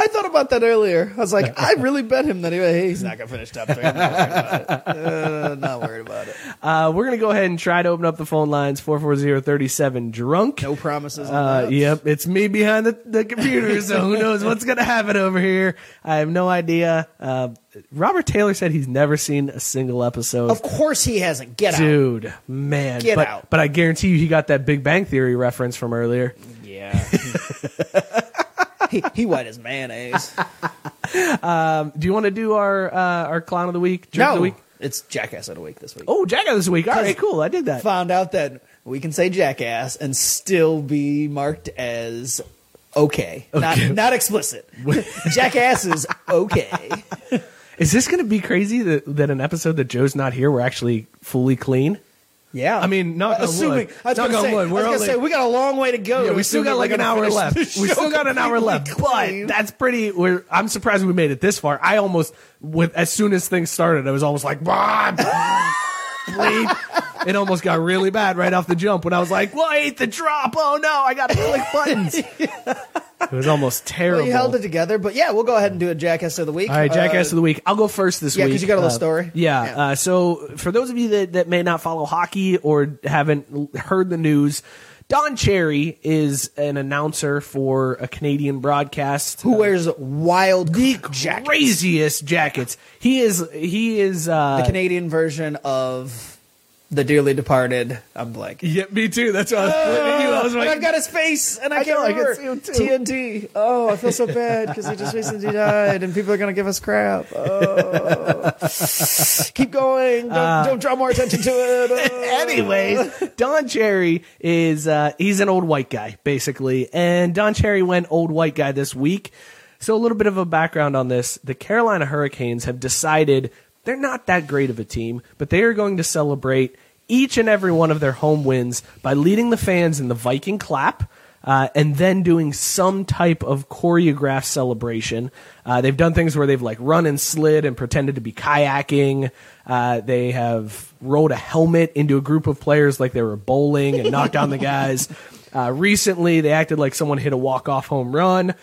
A: I thought about that earlier. I was like, I really bet him that he, hey, he's not gonna finish top three. I'm not worried about it. Uh, not worried about it.
B: Uh, we're going to go ahead and try to open up the phone lines 440-37 drunk.
A: No promises. On
B: Uh, yep, it's me behind the, the computer, so who knows what's going to happen over here. I have no idea. Uh, Robert Taylor said he's never seen a single episode.
A: Of course he hasn't. Get out.
B: Dude, man.
A: Get
B: but,
A: out.
B: But I guarantee you he got that Big Bang Theory reference from earlier.
A: Yeah. he, he wet his mayonnaise.
B: Do you want to do our uh, our clown of the week? Jerk of the
A: no,
B: week?
A: it's Jackass of the week this week.
B: Oh, Jackass this week. All right, cool. I did that.
A: Found out that we can say Jackass and still be marked as okay, not not explicit. Jackass is okay.
B: Is this going to be crazy that, that an episode that Joe's not here, we're actually fully clean?
A: Yeah,
B: I mean, knock on
A: assuming.
B: wood.
A: I was
B: Knock
A: gonna
B: on
A: say,
B: wood.
A: I was
B: We're only-
A: say we got a long way to go.
B: Yeah,
A: to
B: we still got
A: assuming
B: like
A: we're
B: an
A: gonna
B: hour
A: finish
B: left.
A: the
B: We
A: show
B: still got an hour left,
A: completely
B: but that's pretty. We're, I'm surprised we made it this far. I almost, with as soon as things started, I was almost like, "Bob, bleep, it almost got really bad right off the jump when I was like, "Well, I ate the drop. Oh no, I got to click buttons." It was almost terrible.
A: Well, you held it together, but yeah, we'll go ahead and do a jackass of the week.
B: All right, Jackass
A: Uh,
B: of the Week. I'll go first this week.
A: yeah,
B: week.
A: 'cause you got a little
B: Uh,
A: story.
B: Yeah.
A: Yeah.
B: Uh, so, for those of you that, that may not follow hockey or haven't heard the news, Don Cherry is an announcer for a Canadian broadcast.
A: Who wears wild jackets?
B: craziest jackets? He is. He is. Uh,
A: The Canadian version of the dearly departed. I'm blank.
B: yeah, me too. That's what I was putting you. I was
A: and
B: like,
A: I've got his face, and I,
B: I
A: can't
B: know, I can see him too.
A: TNT. Oh, I feel so bad because he just recently died, and people are gonna give us crap. Oh. Keep going. Don't, don't draw more attention to it. Oh.
B: Anyways, Don Cherry is uh, he's an old white guy basically, and Don Cherry went old white guy this week. So a little bit of a background on this: the Carolina Hurricanes have decided they're not that great of a team, but they are going to celebrate each and every one of their home wins by leading the fans in the Viking clap. Uh, and then doing some type of choreographed celebration. Uh, they've done things where they've like run and slid and pretended to be kayaking. Uh, they have rolled a helmet into a group of players like they were bowling and knocked down the guys. Uh, recently, they acted like someone hit a walk-off home run.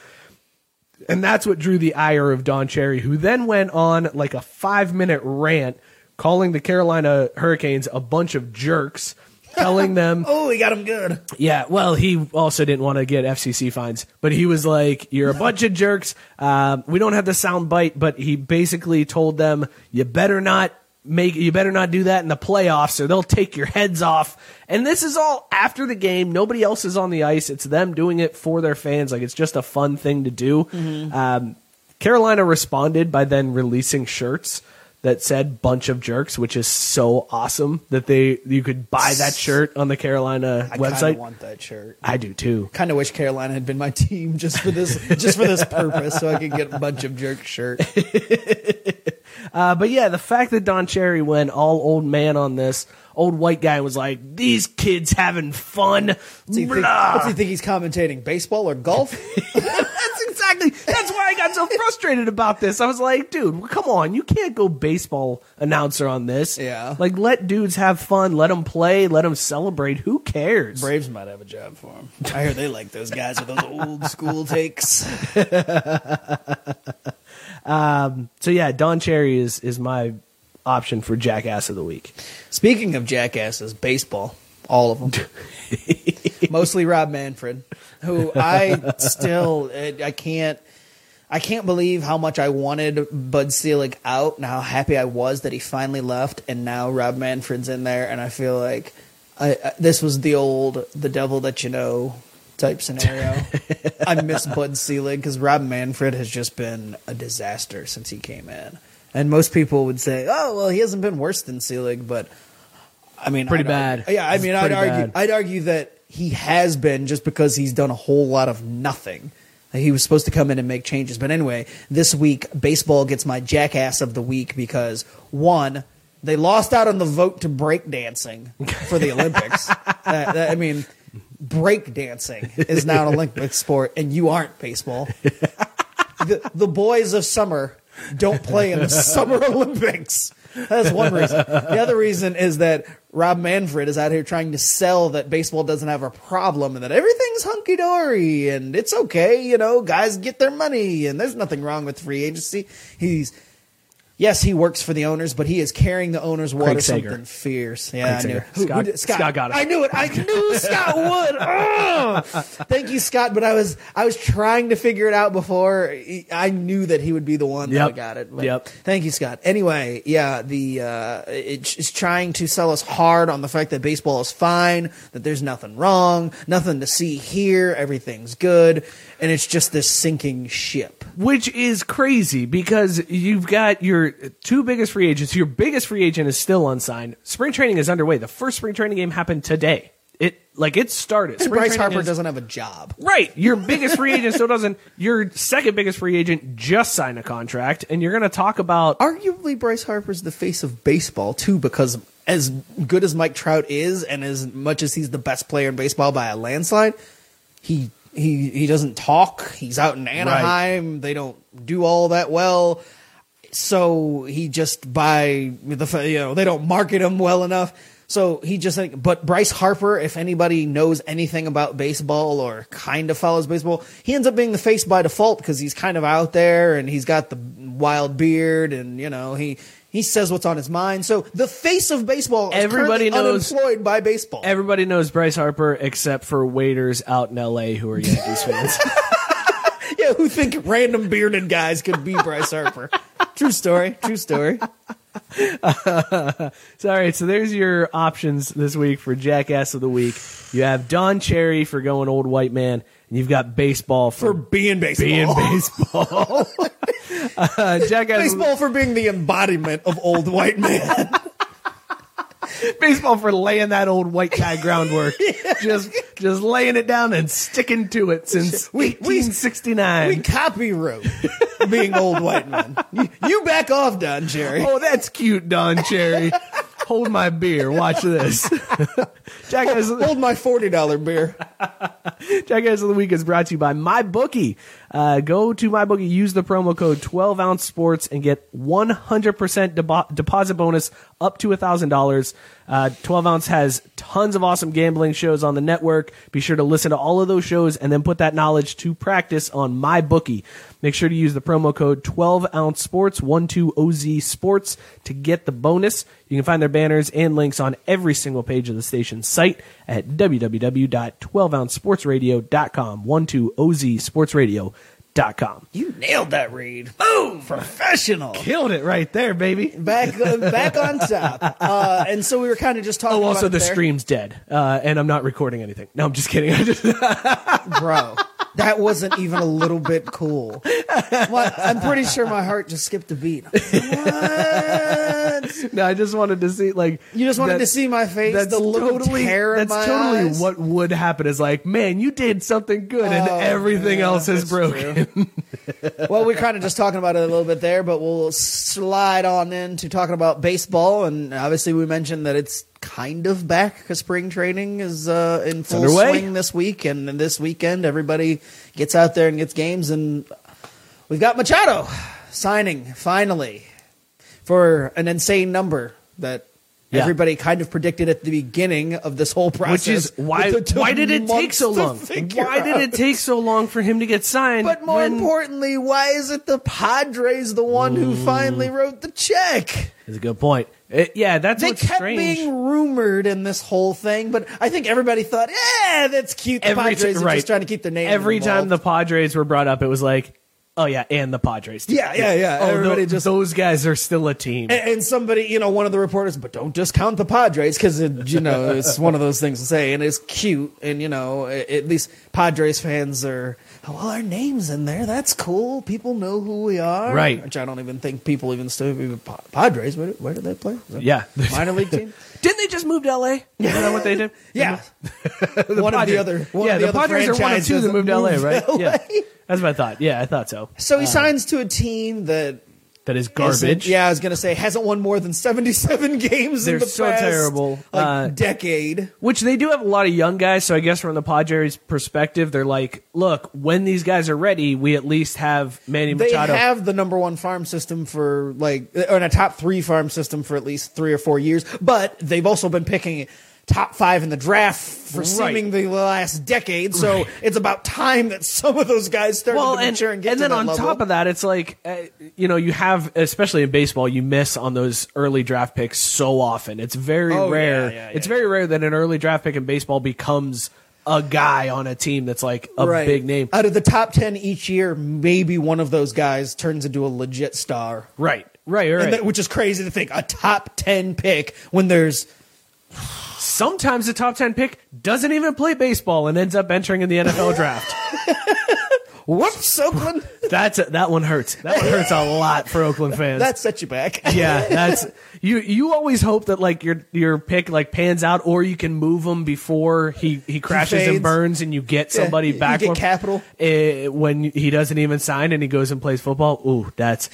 B: And that's what drew the ire of Don Cherry, who then went on like a five minute rant calling the Carolina Hurricanes a bunch of jerks, telling them
A: Oh, he got him good.
B: yeah, well, he also didn't want to get FCC fines, but he was like, "You're a bunch of jerks." Um, we don't have the sound bite, but he basically told them, "You better not make, you better not do that in the playoffs, or they'll take your heads off." And this is all after the game. Nobody else is on the ice. It's them doing it for their fans. Like it's just a fun thing to do. Um, Carolina responded by then releasing shirts that said "bunch of jerks," which is so awesome that they you could buy that shirt on the Carolina
A: I
B: website.
A: of want that shirt.
B: I do too.
A: Kind of wish Carolina had been my team just for this, just for this purpose, so I could get a bunch of jerk shirt.
B: Uh, but yeah, the fact that Don Cherry went all old man on this, old white guy was like, "These kids having fun."
A: What's he, think, what's he think he's commentating? Baseball or golf?
B: that's exactly. That's why I got so frustrated about this. I was like, "Dude, come on! You can't go baseball announcer on this.
A: Yeah.
B: like let dudes have fun, let them play, let them celebrate. Who cares?"
A: Braves might have a job for him. I hear they like those guys with those old school takes.
B: Um, so yeah, Don Cherry is is my option for Jackass of the week.
A: Speaking of jackasses, baseball, all of them. Mostly Rob Manfred, who I still I can't I can't believe how much I wanted Bud Selig out and how happy I was that he finally left and now Rob Manfred's in there and I feel like I, I, this was the old the devil that you know type scenario. I miss Bud Selig because Rob Manfred has just been a disaster since he came in. And most people would say, "Oh, well, he hasn't been worse than Selig," but I mean,
B: Pretty
A: I'd
B: bad.
A: argue- yeah, I mean, I'd argue,
B: bad.
A: I'd argue that he has been just because he's done a whole lot of nothing. He was supposed to come in and make changes, but anyway, this week baseball gets my jackass of the week because one, they lost out on the vote to break dancing for the Olympics. I mean, break dancing is now an Olympic sport, and you aren't baseball. the, the boys of summer don't play in the Summer Olympics. That's one reason. The other reason is that Rob Manfred is out here trying to sell that baseball doesn't have a problem and that everything's hunky dory and it's okay. You know, guys get their money and there's nothing wrong with free agency. He's Yes, he works for the owners, but he is carrying the owners' water
B: Sager.
A: something fierce. Yeah,
B: Craig
A: I knew. Who- who
B: Scott- Scott got it.
A: I knew it. I knew Scott would. Ugh. Thank you, Scott. But I was I was trying to figure it out before. I knew that he would be the one that got it. But
B: Yep.
A: Thank you, Scott. Anyway, yeah, the uh, it, it's trying to sell us hard on the fact that baseball is fine, that there's nothing wrong, nothing to see here, everything's good, and it's just this sinking ship.
B: Which is crazy because you've got your two biggest free agents. Your biggest free agent is still unsigned. Spring training is underway. The first spring training game happened today. It like it started. Spring
A: Bryce Harper
B: is-
A: doesn't have a job.
B: Right. Your biggest free agent still doesn't. Your second biggest free agent just signed a contract, and you're going to talk about.
A: arguably Bryce Harper's the face of baseball too, because as good as Mike Trout is, and as much as he's the best player in baseball by a landslide, he he he doesn't talk. He's out in Anaheim. They don't do all that well. So he just by the you know they don't market him well enough. So he just think, but Bryce Harper, if anybody knows anything about baseball or kind of follows baseball, he ends up being the face by default because he's kind of out there and he's got the wild beard and you know he he says what's on his mind. So the face of baseball,
B: Everybody knows-
A: unemployed by baseball.
B: Everybody knows Bryce Harper except for waiters out in L.A. who are Yankees fans.
A: yeah, who think random bearded guys could be Bryce Harper? True story. True story.
B: So, all right, so there's your options this week for Jackass of the Week. You have Don Cherry for going old white man, and you've got baseball
A: For
B: for,
A: being baseball.
B: being baseball. uh, Jackass
A: baseball for being the embodiment of old white man.
B: baseball for laying that old white guy groundwork, just just laying it down and sticking to it since
A: We- we-
B: 1869.
A: we copywrote being old white men. You, you back off, Don Cherry.
B: oh, that's cute, Don Cherry. Hold my beer. Watch this. Jackass.
A: Hold my forty dollar beer.
B: Jackass of the Week is brought to you by MyBookie. Uh, go to MyBookie, use the promo code 12 ounce sports and get 100% debo- deposit bonus up to $1,000. Uh, 12 ounce has tons of awesome gambling shows on the network. Be sure to listen to all of those shows and then put that knowledge to practice on MyBookie. Make sure to use the promo code 12 ounce sports, 12OZ sports to get the bonus. You can find their banners and links on every single page of the station's site at www.12ouncesportsradio.com, 12OZsportsradio.com.
A: You nailed that read. Boom, professional.
B: Killed it right there, baby.
A: Back uh, back on top. Uh, and so we were kind of just talking.
B: Oh,
A: about
B: also
A: it
B: the
A: there.
B: stream's dead, uh, and I'm not recording anything. No, I'm just kidding. I just,
A: bro. That wasn't even a little bit cool. Well, I'm pretty sure my heart just skipped a beat. What?
B: no, I just wanted to see like
A: You just wanted
B: that-
A: to see my face,
B: That's
A: the look
B: totally
A: of terror in
B: that's
A: my
B: totally
A: eyes?
B: what would happen. Is like, man, you did something good, and
A: Oh,
B: everything else is broken.
A: well, we're kind of just talking about it a little bit there, but we'll slide on into talking about baseball. And obviously, we mentioned that it's kind of back because spring training is uh, in full
B: underway.
A: swing this week. And this weekend, everybody gets out there and gets games. And we've got Machado signing finally for an insane number that.
B: Yeah.
A: Everybody kind of predicted at the beginning of this whole process.
B: Which is why? Why did it take so long? Why did it take so long for him to get signed?
A: But more
B: when-
A: importantly, why is it the Padres the one who mm. finally wrote the check?
B: That's a good point. It- yeah, that's
A: They
B: what's
A: kept
B: strange.
A: being rumored in this whole thing, but I think everybody thought, "Yeah, that's cute." The
B: every
A: Padres are
B: right.
A: just trying to keep their name.
B: Every time the. Padres were brought up, it was like, oh yeah, and the Padres. too.
A: Yeah, yeah, yeah.
B: Oh,
A: Everybody
B: tho-
A: just-
B: those guys are still a team.
A: and, and somebody, you know, one of the reporters, but don't discount the Padres because you know it's one of those things to say, and it's cute, and you know, at least Padres fans are. "Oh, Well, our names in there. That's cool. People know who we are.
B: Right.
A: Which I don't even think people even still even Padres. Where, where did they play?
B: Yeah.
A: minor league team.
B: Didn't they just move to LA? Is that what they did?
A: Yeah, one of the
B: Padres.
A: other. One
B: yeah,
A: of the,
B: the,
A: other
B: Padres are one of two that moved to LA, right?
A: to
B: Yeah, that's what I thought. Yeah, I thought so.
A: So he uh, signs to a team that
B: That is
A: isn't-
B: garbage.
A: Yeah, I was gonna say hasn't won more than seventy-seven games.
B: They're
A: in the
B: so
A: past,
B: terrible.
A: Like
B: Uh,
A: decade.
B: Which they do have a lot of young guys, so I guess from the Padres' perspective, they're like, look, when these guys are ready, we at least have Manny
A: They
B: Machado.
A: They have the number one farm system for like, or a top three farm system for at least three or four years. But they've also been picking top five in the draft for
B: Right.
A: seeming the last decade. So it's about time that some of those guys start
B: well,
A: to
B: and,
A: mature and get
B: and then on
A: level.
B: top of that, it's like, uh, you know, you have, especially in baseball, you miss on those early draft picks so often. It's very
A: Oh,
B: rare.
A: yeah, yeah.
B: It's very rare that an early draft pick in baseball becomes a guy on a team that's like a
A: Right.
B: big name.
A: Out of the top 10 each year, maybe one of those guys turns into a legit star.
B: Right, right, right.
A: And that- which is crazy to think. A top 10 pick when there's.
B: Sometimes the top 10 pick doesn't even play baseball and ends up entering in the NFL draft.
A: Whoops, Oakland.
B: That's that one hurts. That one hurts a lot for Oakland fans.
A: that set you back.
B: yeah, that's you. You always hope that like your your pick like pans out, or you can move him before he he crashes
A: fades.
B: and burns, and you get
A: Yeah,
B: somebody
A: you
B: back.
A: get
B: for him.
A: capital.
B: Eh, when he doesn't even sign and he goes and plays football. Ooh, that's.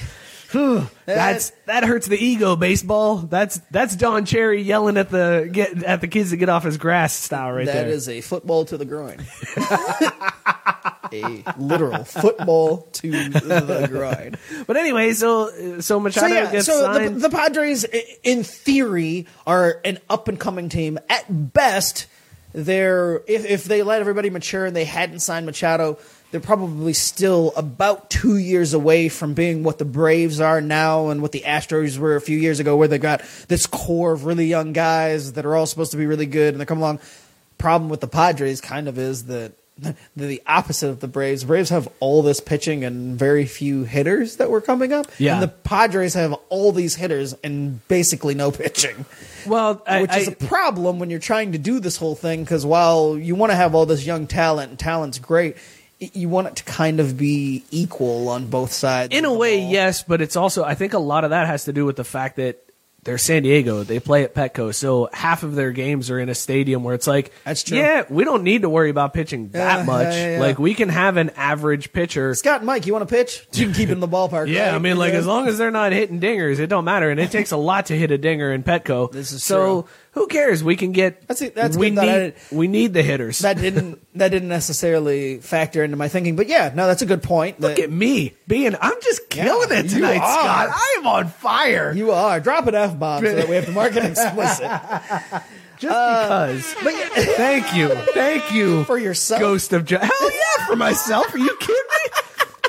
B: Whew, that's that hurts the ego. Baseball. That's that's Don Cherry yelling at the get at the kids to get off his grass style right
A: That
B: there.
A: is a football to the groin. a literal football to the groin.
B: But anyway, so so Machado
A: So yeah,
B: gets
A: so the,
B: signed.
A: the Padres, i- in theory, are an up and coming team. At best, they're if if they let everybody mature and they hadn't signed Machado, they're probably still about two years away from being what the Braves are now and what the Astros were a few years ago, where they got this core of really young guys that are all supposed to be really good and they come along. Problem with the Padres kind of is that the, the opposite of the Braves. Braves have all this pitching and very few hitters that were coming up.
B: Yeah.
A: And the Padres have all these hitters and basically no pitching,
B: well, I,
A: which is
B: I-
A: a problem when you're trying to do this whole thing. Because while you want to have all this young talent and talent's great, you want it to kind of be equal on both sides.
B: in a way,
A: ball.
B: yes, but it's also I think a lot of that has to do with the fact that they're San Diego. They play at Petco, so half of their games are in a stadium where it's like,
A: That's true.
B: Yeah, we don't need to worry about pitching that
A: Yeah,
B: much.
A: yeah, yeah, yeah.
B: Like we can have an average pitcher.
A: Scott and Mike, you want to pitch? You can keep it in the ballpark.
B: Yeah,
A: right?
B: I mean, like as long as they're not hitting dingers, it don't matter, and it takes a lot to hit a dinger in Petco.
A: This is
B: so.
A: true.
B: Who cares? We can get.
A: That's it- that's
B: we
A: good that I
B: need.
A: didn't-
B: We need the hitters.
A: that didn't that didn't necessarily factor into my thinking, but yeah, no, that's a good point.
B: Look
A: that
B: at me being. I'm just killing it
A: you
B: tonight,
A: are.
B: Scott. I am on fire.
A: you are drop dropping f bombs so that we have to mark it explicit.
B: just uh, because.
A: But yeah,
B: Thank you. Thank you.
A: For yourself?
B: Ghost of Joe. Hell yeah, for myself. Are you kidding me?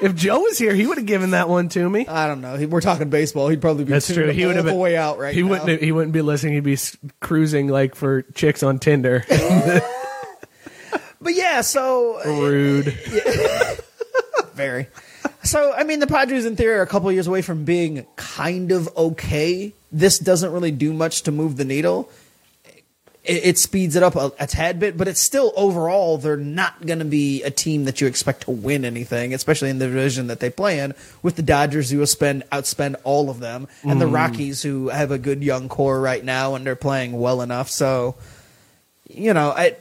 B: If Joe was here, he would have given that one to me.
A: I don't know. He- We're talking baseball. He'd probably be
B: That's true. He would
A: all
B: have
A: the
B: been
A: way out right
B: He
A: now.
B: wouldn't. He wouldn't be listening. He'd be cruising like for chicks on Tinder.
A: But yeah, so
B: Rude.
A: very. So I mean, the Padres in theory are a couple years away from being kind of okay. This doesn't really do much to move the needle. It, it speeds it up a, a tad bit, but it's still overall they're not going to be a team that you expect to win anything, especially in the division that they play in. With the Dodgers, who will spend outspend all of them, and the mm. Rockies, who have a good young core right now and they're playing well enough. So, you know, I,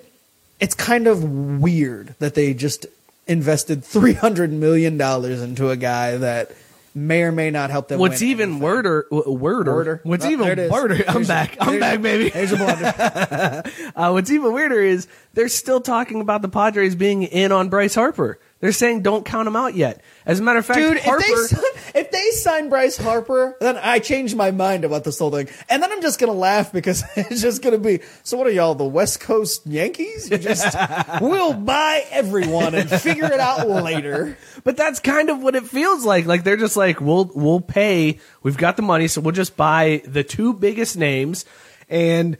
A: it's kind of weird that they just invested three hundred million dollars into a guy that may or may not help them.
B: What's even worder, worder,
A: Worder.
B: What's
A: Oh,
B: even
A: there it is.
B: worder? I'm
A: There's-
B: back. I'm back, baby.
A: There's a blunder.
B: Uh, what's even weirder is they're still talking about the Padres being in on Bryce Harper. They're saying don't count him out yet. As a matter of fact,
A: Dude,
B: Harper.
A: if they, sign, if they sign Bryce Harper, then I change my mind about this whole thing. And then I'm just going to laugh because it's just going to be, so what are y'all, the West Coast Yankees? You just, we'll buy everyone and figure it out later.
B: But that's kind of what it feels like. Like they're just like, we'll we'll pay. We've got the money, so we'll just buy the two biggest names, and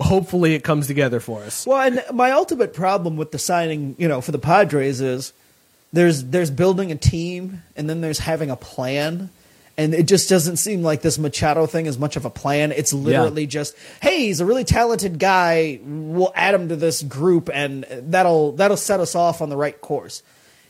B: hopefully it comes together for us.
A: Well, and my ultimate problem with the signing, you know, for the Padres is there's there's building a team and then there's having a plan. And it just doesn't seem like this Machado thing is much of a plan. It's literally just, hey, he's a really talented guy. We'll add him to this group, and that'll that'll set us off on the right course.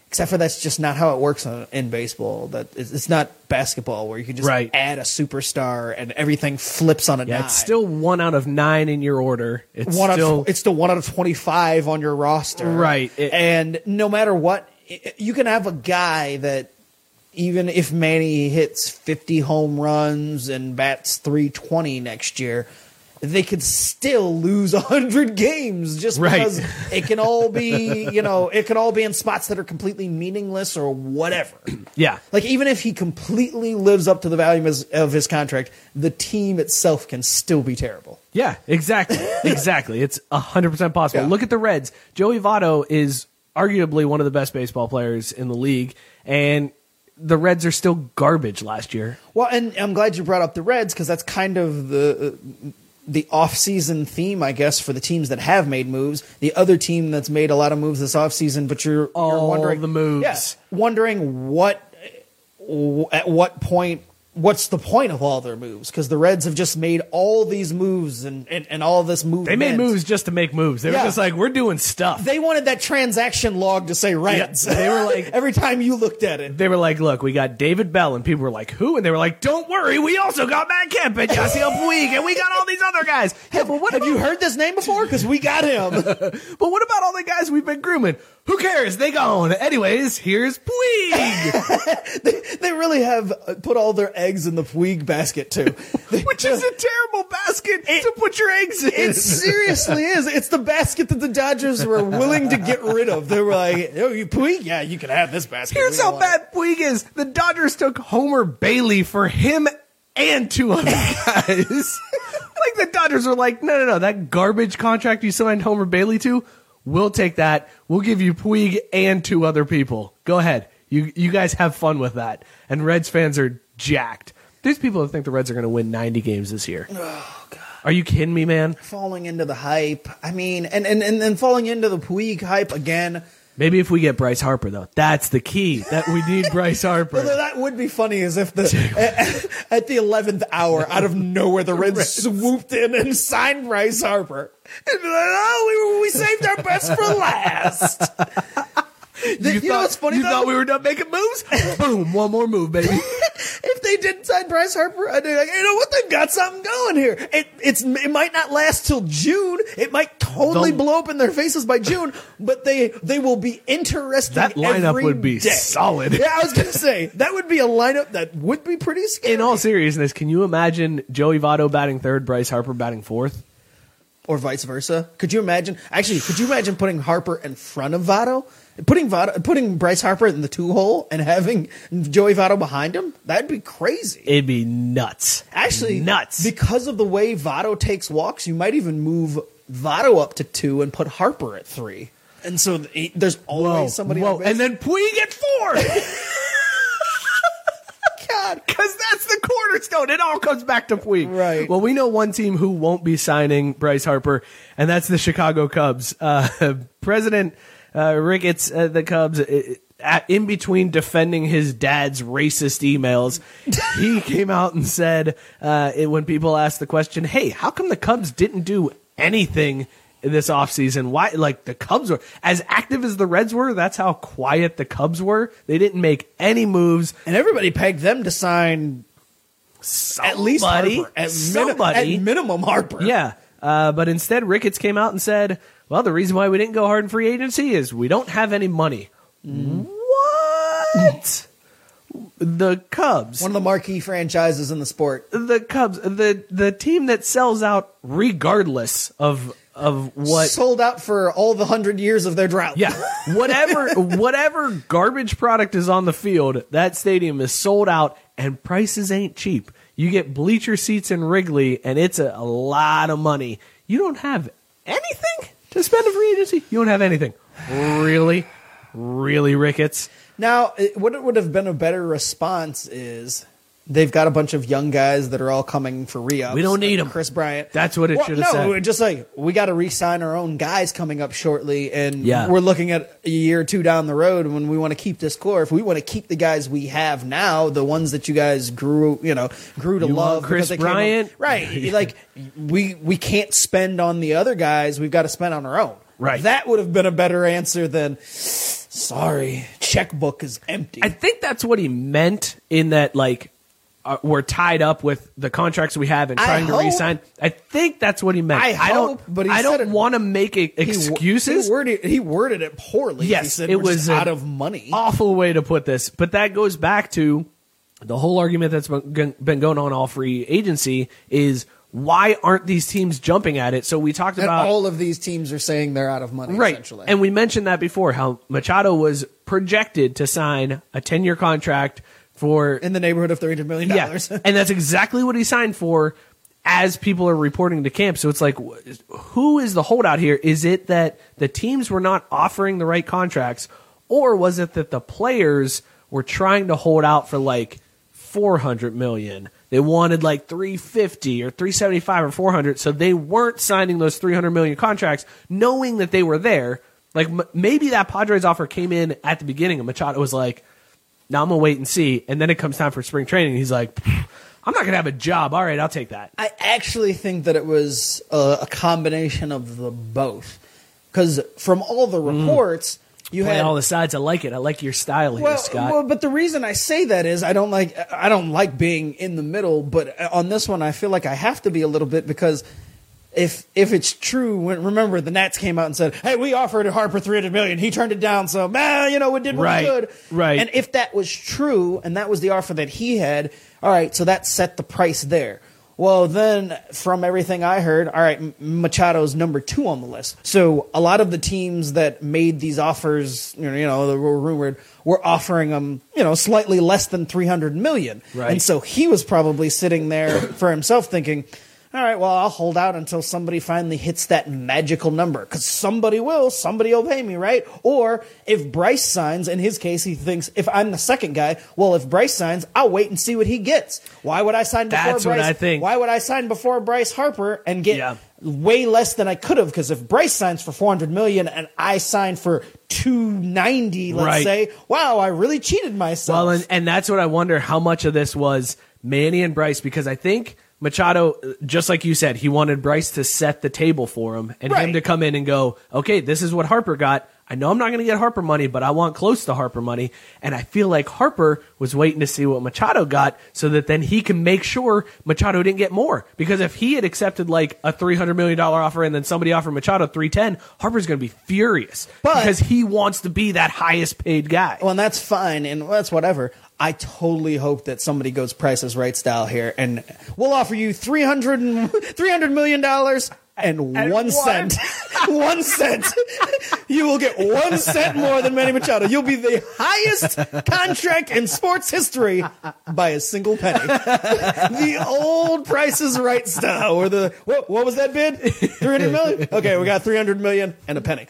A: Except for that's just not how it works in baseball. That it's, it's not basketball where you can just
B: Right.
A: add a superstar and everything flips on a
B: Yeah,
A: dime.
B: it's still one out of nine in your order. It's
A: one
B: still
A: out of, it's still one out of 25 on your roster.
B: Right. It-
A: and no matter what, you can have a guy that even if Manny hits 50 home runs and bats 320 next year, they could still lose 100 games just
B: Right.
A: because it can all be, you know, it can all be in spots that are completely meaningless or whatever.
B: yeah.
A: Like even if he completely lives up to the value of his, contract, the team itself can still be terrible.
B: Yeah, exactly. exactly. It's 100% possible.
A: Yeah.
B: Look at the Reds. Joey Votto is arguably one of the best baseball players in the league, and the Reds are still garbage last year.
A: Well, and I'm glad you brought up the Reds because that's kind of the the off-season theme, I guess, for the teams that have made moves. The other team that's made a lot of moves this off-season, but you're, you're wondering
B: the moves.
A: yeah, wondering what at what point. What's the point of all their moves? Because the Reds have just made all these moves and, and, and all this movement.
B: They made moves just to make moves. They
A: Yeah.
B: were just like, we're doing stuff.
A: They wanted that transaction log to say Reds.
B: Yeah, they were like-
A: every time you looked at it.
B: They were like, look, we got David Bell, and people were like, who? And they were like, don't worry, we also got Matt Kemp and Yasiel Puig, and we got all these other guys. Yeah, but what
A: Have
B: about,
A: you heard this name before? Because we got him.
B: but what about all the guys we've been grooming? Who cares? They gone. Anyways, here's Puig,
A: They really have put all their eggs in the Puig basket too. They-
B: which is a terrible basket to put your eggs in.
A: It seriously is. It's the basket that the Dodgers were willing to get rid of. They were like, "Oh, you Puig? Yeah, you can have this basket."
B: Here's how
A: want it."
B: bad Puig is. The Dodgers took Homer Bailey for him and two other guys. like the Dodgers are like, no, no, no, that garbage contract you signed Homer Bailey to, we'll take that. We'll give you Puig and two other people. Go ahead. You you guys have fun with that. And Reds fans are jacked. There's people that think the Reds are going to win 90 games this year. Oh God. Are you kidding me, man?
A: falling into the hype. I mean, and and and then falling into the Puig hype again.
B: Maybe if we get Bryce Harper though, that's the key. That we need Bryce Harper.
A: Although that would be funny as if the at, at the eleventh hour, out of nowhere, the Reds swooped in and signed Bryce Harper. And be like, oh, we, we saved our best for last. you, know what's funny
B: You
A: though?
B: thought we were done making moves? Boom! One more move, baby.
A: if they didn't sign Bryce Harper, I'd be like, you know what? They've got something going here. It, it's it might not last till June. It might totally
B: The-
A: blow up in their faces by June, but they they will be interesting.
B: That lineup would be
A: day.
B: solid.
A: Yeah, I was gonna say that would be a lineup that would be pretty scary.
B: In all seriousness, can you imagine Joey Votto batting third, Bryce Harper batting fourth?
A: or vice versa. Could you imagine? Actually, could you imagine putting Harper in front of Votto? Putting Votto, putting Bryce Harper in the two hole and having Joey Votto behind him? That'd be crazy.
B: It'd be nuts.
A: Actually,
B: nuts.
A: because of the way Votto takes walks. You might even move Votto up to two and put Harper at three. And so th- there's always
B: Whoa,
A: somebody.
B: whoa, and then Puig at four.
A: God,
B: Because that's the cornerstone. It all comes back to Puig.
A: Right.
B: Well, we know one team who won't be signing Bryce Harper, and that's the Chicago Cubs. Uh, President uh, Ricketts, uh, the Cubs, uh, at, in between defending his dad's racist emails, he came out and said, uh, it- when people asked the question, hey, how come the Cubs didn't do anything this offseason? Why, like, the Cubs were as active as the Reds were, that's how quiet the Cubs were. They didn't make any moves.
A: and everybody pegged them to sign at least Harper. At, min- at minimum Harper.
B: Yeah. Uh, but instead, Ricketts came out and said, well, the reason why we didn't go hard in free agency is we don't have any money. What? the Cubs.
A: One of the marquee franchises in the sport.
B: the Cubs, the the team that sells out regardless of of what
A: sold out for all the hundred years of their drought.
B: Yeah, whatever whatever garbage product is on the field, that stadium is sold out, and prices ain't cheap. You get bleacher seats in Wrigley, and it's a, a lot of money. You don't have anything to spend in free agency. You don't have anything, really, really, Ricketts.
A: Now, what would have been a better response is they've got a bunch of young guys that are all coming for re-ups.
B: We don't need
A: like
B: 'em.
A: Kris Bryant.
B: That's what it
A: Well,
B: should have
A: no,
B: said.
A: just like we got to re-sign our own guys coming up shortly, and
B: Yeah.
A: we're looking at a year or two down the road when we want to keep this core. If we want to keep the guys we have now, the ones that you guys grew, you know, grew to
B: You
A: love, Kris came up-
B: Bryant?
A: right? like we we can't spend on the other guys. We've got to spend on our own.
B: Right.
A: That would have been a better answer than. Sorry, checkbook is empty.
B: I think that's what he meant in that, like, uh, we're tied up with the contracts we have and trying to
A: hope-
B: re-sign. I think that's what he meant.
A: I
B: don't,
A: hope, but he
B: I
A: said
B: don't want to make
A: He wo-
B: excuses.
A: He worded, he worded it poorly.
B: yes,
A: he said
B: it was
A: out of money.
B: Awful way to put this, but that goes back to the whole argument that's been been going on all free agency is why aren't these teams jumping at it? So we talked
A: And
B: about
A: all of these teams are saying they're out of money.
B: right,
A: Essentially.
B: and we mentioned that before how Machado was projected to sign a ten year contract for
A: in the neighborhood of thirty million
B: yeah, and that's exactly what he signed for. As people are reporting to camp, so it's like, who is the holdout here? Is it that the teams were not offering the right contracts, or was it that the players were trying to hold out for like four hundred million? They wanted like three fifty or three seventy five or four hundred, so they weren't signing those three hundred million contracts, knowing that they were there. Like m- maybe that Padres offer came in at the beginning, and Machado was like, now I'm gonna wait and see. And then it comes time for spring training. He's like, I'm not gonna have a job. All right, I'll take that.
A: I actually think that it was a, a combination of the both, because from all the reports, you
B: Mm. Play
A: had
B: all the sides. I like it. I like your style here,
A: well,
B: Scott.
A: well, but the reason I say that is I don't like I don't like being in the middle, but on this one I feel like I have to be a little bit because if if it's true, when, remember the Nats came out and said, "Hey, we offered Harper three hundred million. He turned it down. So, man, you know, it did really
B: Right,
A: good."
B: right.
A: And if that was true, and that was the offer that he had, all right, so that set the price there. Well, then, from everything I heard, all right, Machado's number two on the list. So a lot of the teams that made these offers, you know, you know, that were rumored, were offering him, you know, slightly less than three hundred million.
B: Right.
A: And so he was probably sitting there for himself thinking, all right, well, I'll hold out until somebody finally hits that magical number because somebody will, somebody will pay me, right? Or if Bryce signs, in his case, he thinks if I'm the second guy, well, if Bryce signs, I'll wait and see what he gets. Why would I sign before
B: That's what
A: Bryce?
B: I think.
A: Why would I sign before Bryce Harper and get
B: Yeah.
A: way less than I could have? Because if Bryce signs for 400 million and I sign for 290, let's
B: Right.
A: say, wow, I really cheated myself.
B: Well, and, and that's what I wonder how much of this was Manny and Bryce because I think Machado, just like you said, he wanted Bryce to set the table for him and him to come in and go, okay, this is what Harper got. I know I'm not going to get Harper money, but I want close to Harper money. And I feel like Harper was waiting to see what Machado got so that then he can make sure Machado didn't get more. Because if he had accepted like a $300 million offer and then somebody offered Machado 310, Harper's going to be furious
A: But-
B: because he wants to be that highest paid guy.
A: Well, and that's fine, and that's whatever. I totally hope that somebody goes Price is Right style here, and we'll offer you 300, $300 million and,
B: And
A: one cent. one cent. You will get one cent more than Manny Machado. You'll be the highest contract in sports history by a single penny. the old Price is Right style, or the what, what was that bid? 300 million. Okay, we got 300 million and a penny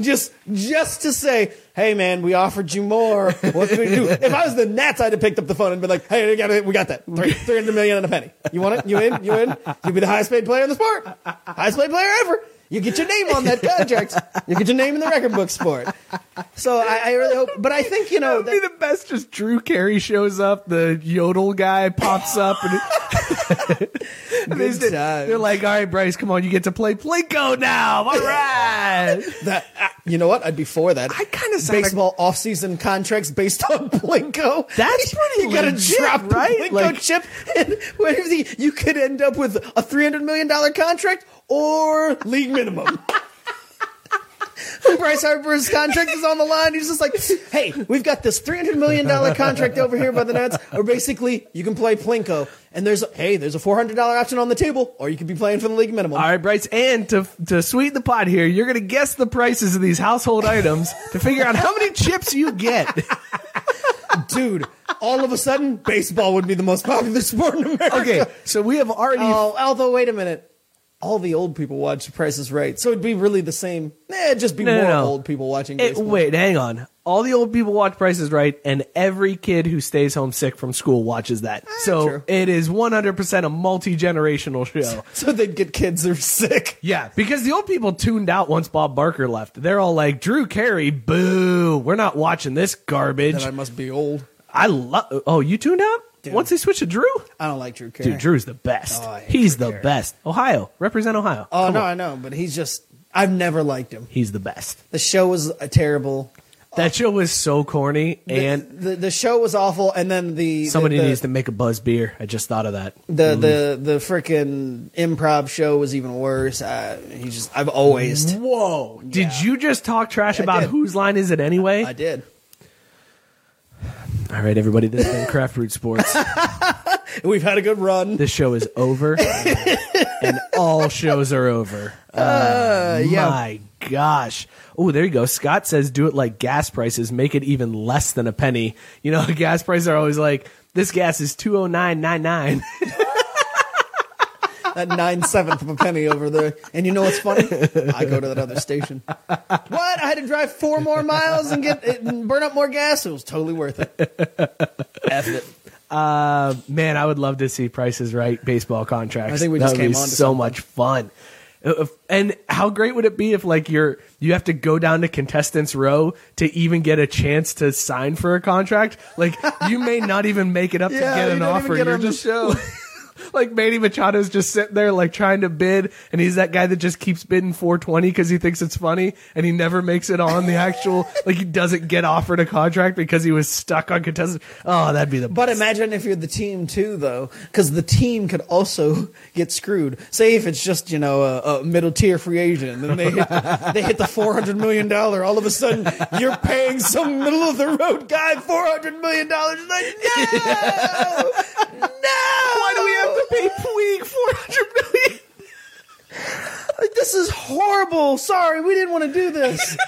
A: just just to say, hey man, we offered you more. What can we do? If I was the Nats, I'd have picked up the phone and been like, hey, we got it, we got that. Three hundred million and a penny. You want it? You in? You in? You'll be the highest paid player in the sport. Highest paid player ever. You get your name on that contract. You get your name in the record books for it. So I, I really hope. But I think you know.
B: That would be the best. Just Drew Carey shows up, the yodel guy pops up, and, they,
A: Good
B: said-
A: times.
B: they're like, "All right, Bryce, come on, you get to play Plinko now. All right."
A: that uh, you know what? I'd be for that.
B: I kinda sound
A: baseball off-season contracts based on Plinko.
B: That's pretty
A: You got to drop
B: right?
A: Plinko
B: Like-
A: chip, and you could end up with a three hundred million dollar contract or league minimum. Bryce Harper's contract is on the line, he's just like, "Hey, we've got this three hundred million dollar contract over here by the Nets, or basically you can play Plinko, and there's a, hey, there's a four hundred dollar option on the table, or you could be playing for the league minimum."
B: All right, Bryce, and to to sweeten the pot here, you're going to guess the prices of these household items to figure out how many chips you get.
A: dude, all of a sudden, baseball would be the most popular sport in America.
B: Okay, so we have already
A: Oh, although wait a minute. All the old people watch Price is Right, so it'd be really the same. Eh, it'd just be
B: No, no,
A: more
B: no.
A: old people watching baseball.
B: wait, hang on. All the old people watch Prices Right, and every kid who stays home sick from school watches that. so
A: Ah, true.
B: it is 100% a multi generational show.
A: So they'd get kids that are sick.
B: yeah, because the old people tuned out once Bob Barker left. They're all like, Drew Carey, boo, we're not watching this garbage.
A: Then I must be old.
B: I love. Oh, you tuned out once they switched to Drew.
A: I don't like Drew Carey.
B: Dude, Drew's the best.
A: Oh,
B: He's
A: Drew
B: the
A: Carey.
B: best. Ohio, represent Ohio.
A: Oh
B: Come
A: no,
B: on.
A: I know, but he's just. I've never liked him.
B: He's the best.
A: The show was uh, terrible.
B: That show was so corny,
A: The,
B: and
A: the the show was awful, and then the
B: somebody
A: the, the,
B: needs to make a buzz beer. I just thought of that.
A: the the the freaking improv show was even worse. Uh, he just. I've always.
B: Whoa! Did you just talk trash
A: I
B: about
A: did.
B: whose line is it anyway?
A: I did.
B: All right, everybody. This has been Craft Root Sports.
A: We've had a good run.
B: This show is over, and all shows are over. Uh,
A: yeah.
B: My gosh. Oh, there you go. Scott says, "Do it like gas prices. Make it even less than a penny." You know, gas prices are always like, "This gas is two oh nine nine nine.
A: That nine seventh of a penny over there. And you know what's funny? I go to that other station. What? I had to drive four more miles and get and burn up more gas. It was totally worth it. F it.
B: Uh, man, I would love to see prices right baseball contracts.
A: I think we
B: That
A: just
B: would
A: came
B: be
A: on to
B: so
A: something.
B: much fun. Uh, if- And how great would it be if like you're you have to go down to contestants row to even get a chance to sign for a contract? Like you may not even make it up to get an offer. you're just
A: show.
B: like Manny Machado's just sitting there like trying to bid, and he's that guy that just keeps bidding 420 because he thinks it's funny, and he never makes it on the actual. like he doesn't get offered a contract because he was stuck on contested. Oh, that'd be the.
A: But
B: best.
A: imagine if you're the team too, though, because the team could also get screwed. Say if it's just you know a, a middle tier free agent, and they hit, they hit the four hundred million dollar. All of a sudden, you're paying some middle of the road guy four hundred million dollars. Like no, no.
B: Why do to pay Puig 400 million?
A: Like, this is horrible. Sorry, we didn't want to do this.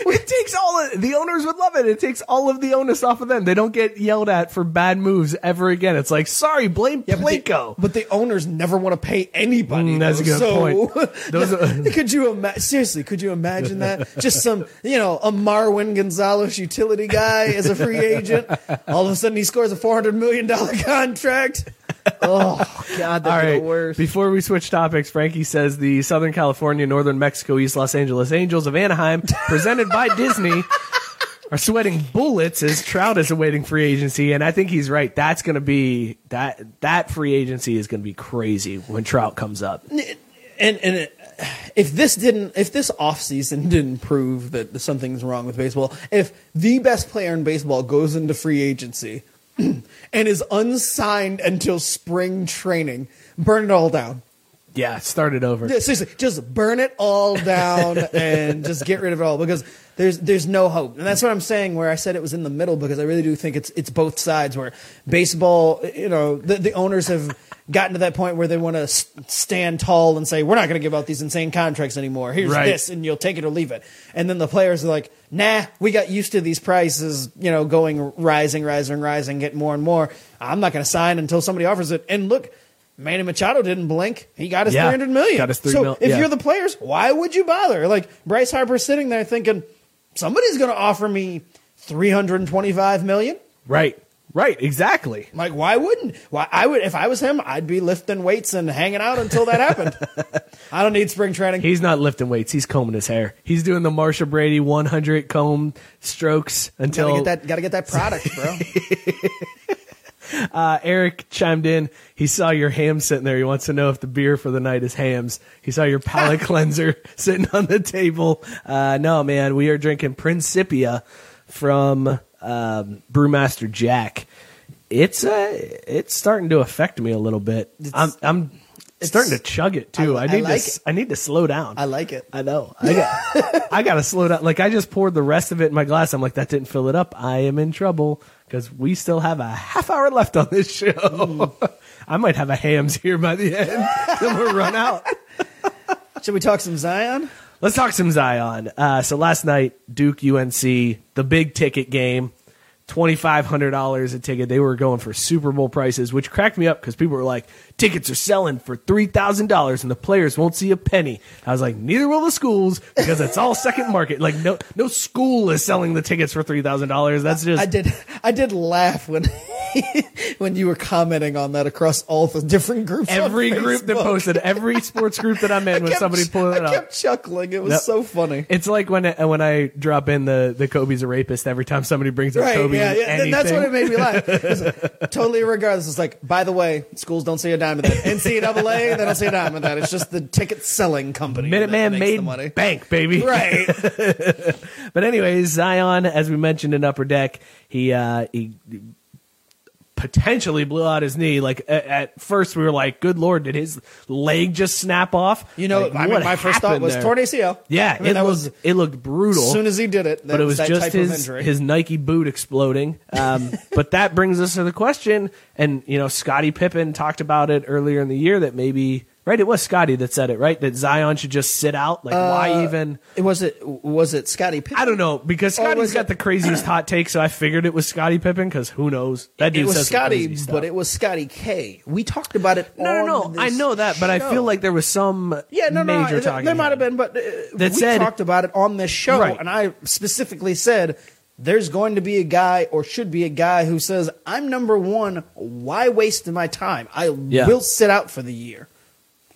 B: It takes all of, the owners would love it. It takes all of the onus off of them. They don't get yelled at for bad moves ever again. It's like, sorry, blame
A: Yeah, but the-
B: Plinko.
A: But the owners never want to pay anybody.
B: Mm, that's a good
A: though.
B: point. Those are-
A: could you imagine? Seriously, could you imagine that? Just some, you know, a Marwin Gonzalez utility guy as a free agent. All of a sudden, he scores a four hundred million dollar contract. Oh God,
B: All
A: that's
B: right.
A: the worst.
B: Before we switch topics, Frankie says the Southern California, Northern Mexico, East Los Angeles Angels of Anaheim, presented by Disney, are sweating bullets as Trout is awaiting free agency, and I think he's right. That's going to be that that free agency is going to be crazy when Trout comes up.
A: and and it, if this didn't if this offseason didn't prove that something's wrong with baseball if the best player in baseball goes into free agency and is unsigned until spring training. Burn it all down.
B: Yeah, start it over.
A: Yeah, seriously just burn it all down and just get rid of it all because there's there's no hope. And that's what I'm saying where I said it was in the middle because I really do think it's it's both sides where baseball you know the, the owners have gotten to that point where they want to stand tall and say we're not going to give out these insane contracts anymore here's
B: Right.
A: this and you'll take it or leave it and then the players are like nah we got used to these prices you know going rising rising rising getting more and more I'm not going to sign until somebody offers it and look Manny Machado didn't blink. He got his
B: Yeah,
A: 300 million.
B: got his three
A: so
B: mil-
A: if
B: yeah.
A: you're the players, why would you bother? Like Bryce Harper's sitting there thinking, somebody's going to offer me 325 million.
B: Right, right, exactly.
A: Like, why wouldn't? Why I would if I was him, I'd be lifting weights and hanging out until that happened. I don't need spring training.
B: He's not lifting weights. He's combing his hair. He's doing the Marcia Brady 100 comb strokes until
A: gotta get that. Gotta get that product, bro.
B: Uh, Eric chimed in. He saw your ham sitting there. He wants to know if the beer for the night is Hamm's. He saw your palate cleanser sitting on the table. Uh, no, man, we are drinking Principia from um, Brewmaster Jack. It's uh, it's starting to affect me a little bit. I'm I'm starting to chug it too. I,
A: I
B: need
A: like
B: to
A: it.
B: I need to slow down.
A: I like it.
B: I know. I got I got to slow down. Like I just poured the rest of it in my glass. I'm like that didn't fill it up. I am in trouble because we still have a half hour left on this show.
A: Mm.
B: I might have a Hamm's here by the end. then we'll run out.
A: Should we talk some Zion?
B: Let's talk some Zion. Uh, so last night, Duke UNC, the big ticket game, twenty five hundred dollars a ticket. They were going for Super Bowl prices, which cracked me up because people were like, "Tickets are selling for three thousand dollars, and the players won't see a penny." I was like, "Neither will the schools because it's all second market. Like, no, no school is selling the tickets for three thousand dollars. That's just
A: I did. I did laugh when when you were commenting on that across all the different groups.
B: every group that posted, every sports group that I'm in, when
A: kept-
B: somebody pulled it
A: I
B: up.
A: I kept chuckling. It was
B: Yep.
A: so funny.
B: It's like when uh, when I drop in the the Kobe's a rapist every time somebody brings up
A: Right,
B: Kobe.
A: yeah, yeah. th- That's what it made me laugh. Totally regardless. It's like, by the way, schools don't see a dime of that. NCAA, they don't see a dime of that. It's just the ticket selling company.
B: Minuteman made
A: money.
B: bank, baby.
A: Right.
B: But anyways, Zion, as we mentioned in Upper Deck, he uh, he potentially blew out his knee. Like at, at first, we were like, "Good lord, did his leg just snap off?"
A: You know,
B: Like,
A: I mean, my first thought was
B: there?
A: torn ACL.
B: Yeah,
A: I mean,
B: it
A: that
B: looked
A: was
B: it looked brutal.
A: as soon as he did it. That
B: but it was just his his Nike boot exploding. Um, but that brings us to the question, and you know, Scottie Pippen talked about it earlier in the year that maybe right, it was Scotty that said it, right? That Zion should just sit out. Like, why even?
A: It was it was it Scotty Pippen?
B: I don't know because Scotty's got
A: it-
B: the craziest hot take, so I figured it was Scottie Pippen because who knows? That dude
A: It was
B: says
A: Scotty, but it was Scotty K. We talked about it.
B: no, no, no. I know that, but I feel like there was some
A: Yeah, no, no,
B: major
A: no.
B: talking.
A: There might have been, but uh,
B: That
A: we
B: said-
A: talked about it on this show,
B: Right.
A: and I specifically said there's going to be a guy, or should be a guy, who says, "I'm number one. Why waste my time? I
B: Yeah.
A: will sit out for the year."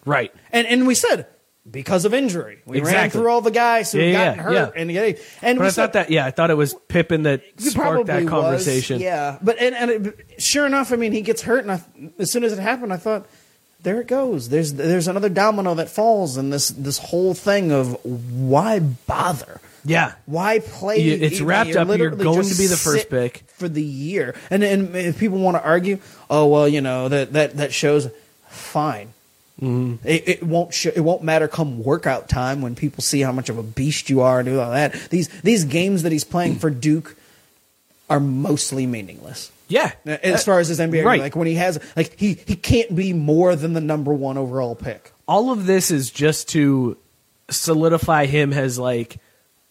B: Right.
A: And and we said because of injury. We ran
B: Exactly.
A: through all the guys who
B: Yeah, yeah,
A: gotten hurt,
B: yeah.
A: and yeah, and
B: But
A: we
B: I
A: said-
B: thought that yeah, I thought it was Pippen that
A: He
B: sparked that
A: probably
B: conversation.
A: Was, yeah, but and, and it, sure enough, I mean, he gets hurt, and I, as soon as it happened, I thought, there it goes. There's there's another domino that falls, in this this whole thing of why bother.
B: Yeah.
A: Why play?
B: You- it's
A: you-
B: wrapped up. You're
A: literally
B: going
A: just
B: to be the first
A: sit
B: pick.
A: for the year, and and if people want to argue, oh well, you know that that that shows. Fine,
B: Mm-hmm.
A: it, it won't sh- it won't matter come workout time when people see how much of a beast you are and do all that. These these games that he's playing for Duke are mostly meaningless.
B: Yeah.
A: As far as his NBA,
B: right.
A: like when he has, like he he can't be more than the number one overall pick.
B: all of this is just to solidify him as like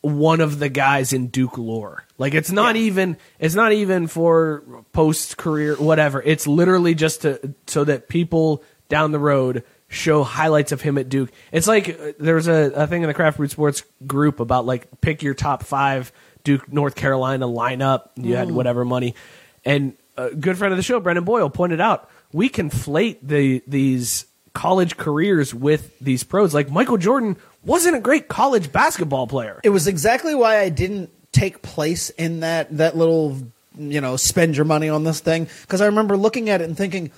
B: one of the guys in Duke lore. Like it's not
A: Yeah.
B: even it's not even for post career whatever. It's literally just to so that people down the road show highlights of him at Duke. It's like uh, there was a, a thing in the Craft Brewed Sports group about like pick your top five Duke North Carolina lineup. You had whatever money, and a good friend of the show, Brendan Boyle, pointed out we conflate the these college careers with these pros. Like Michael Jordan wasn't a great college basketball player.
A: It was exactly why I didn't take place in that that little you know spend your money on this thing because I remember looking at it and thinking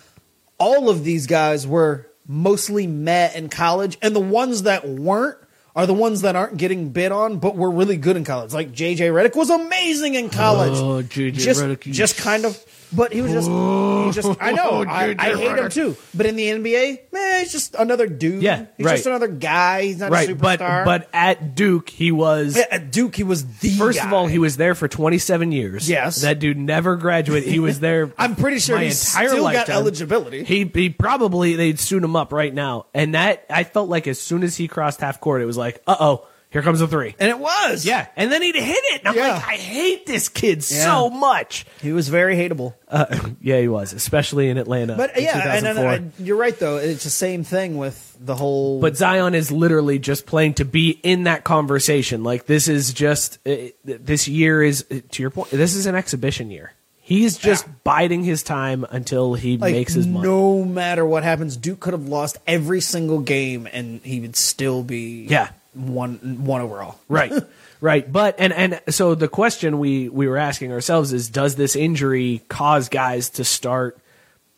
A: all of these guys were mostly met in college, and the ones that weren't are the ones that aren't getting bid on, but were really good in college. Like JJ Redick was amazing in college.
B: Oh, J.J.
A: just,
B: Redick,
A: just kind of. But he was just, he just oh, I know, I, I hate him too. But in the NBA, man, he's just another dude.
B: Yeah,
A: he's
B: right.
A: just another guy. He's not a
B: right, but
A: superstar.
B: but at Duke he was
A: Yeah, at Duke, he was the
B: First of all, he was there for 27 years.
A: Yes.
B: that dude never graduated. He was there.
A: I'm pretty sure
B: entire
A: still got eligibility.
B: He he probably they'd suit him up right now. And that I felt like as soon as he crossed half court, it was like, uh oh, here comes a three.
A: and it was.
B: Yeah, and then he'd hit it. And I'm
A: Yeah.
B: like, I hate this kid
A: Yeah.
B: so much.
A: he was very hateable.
B: Uh, yeah, he was, especially in Atlanta.
A: But
B: in
A: yeah, and, and,
B: 2004.
A: and you're right though. It's the same thing with the whole.
B: But Zion is literally just playing to be in that conversation. Like this is just uh, this year is to your point. This is an exhibition year. He's just biding his time until he
A: like,
B: makes his money.
A: no matter what happens, Duke could have lost every single game, and he would still be
B: Yeah.
A: one one overall.
B: right right but and and so the question we we were asking ourselves is does this injury cause guys to start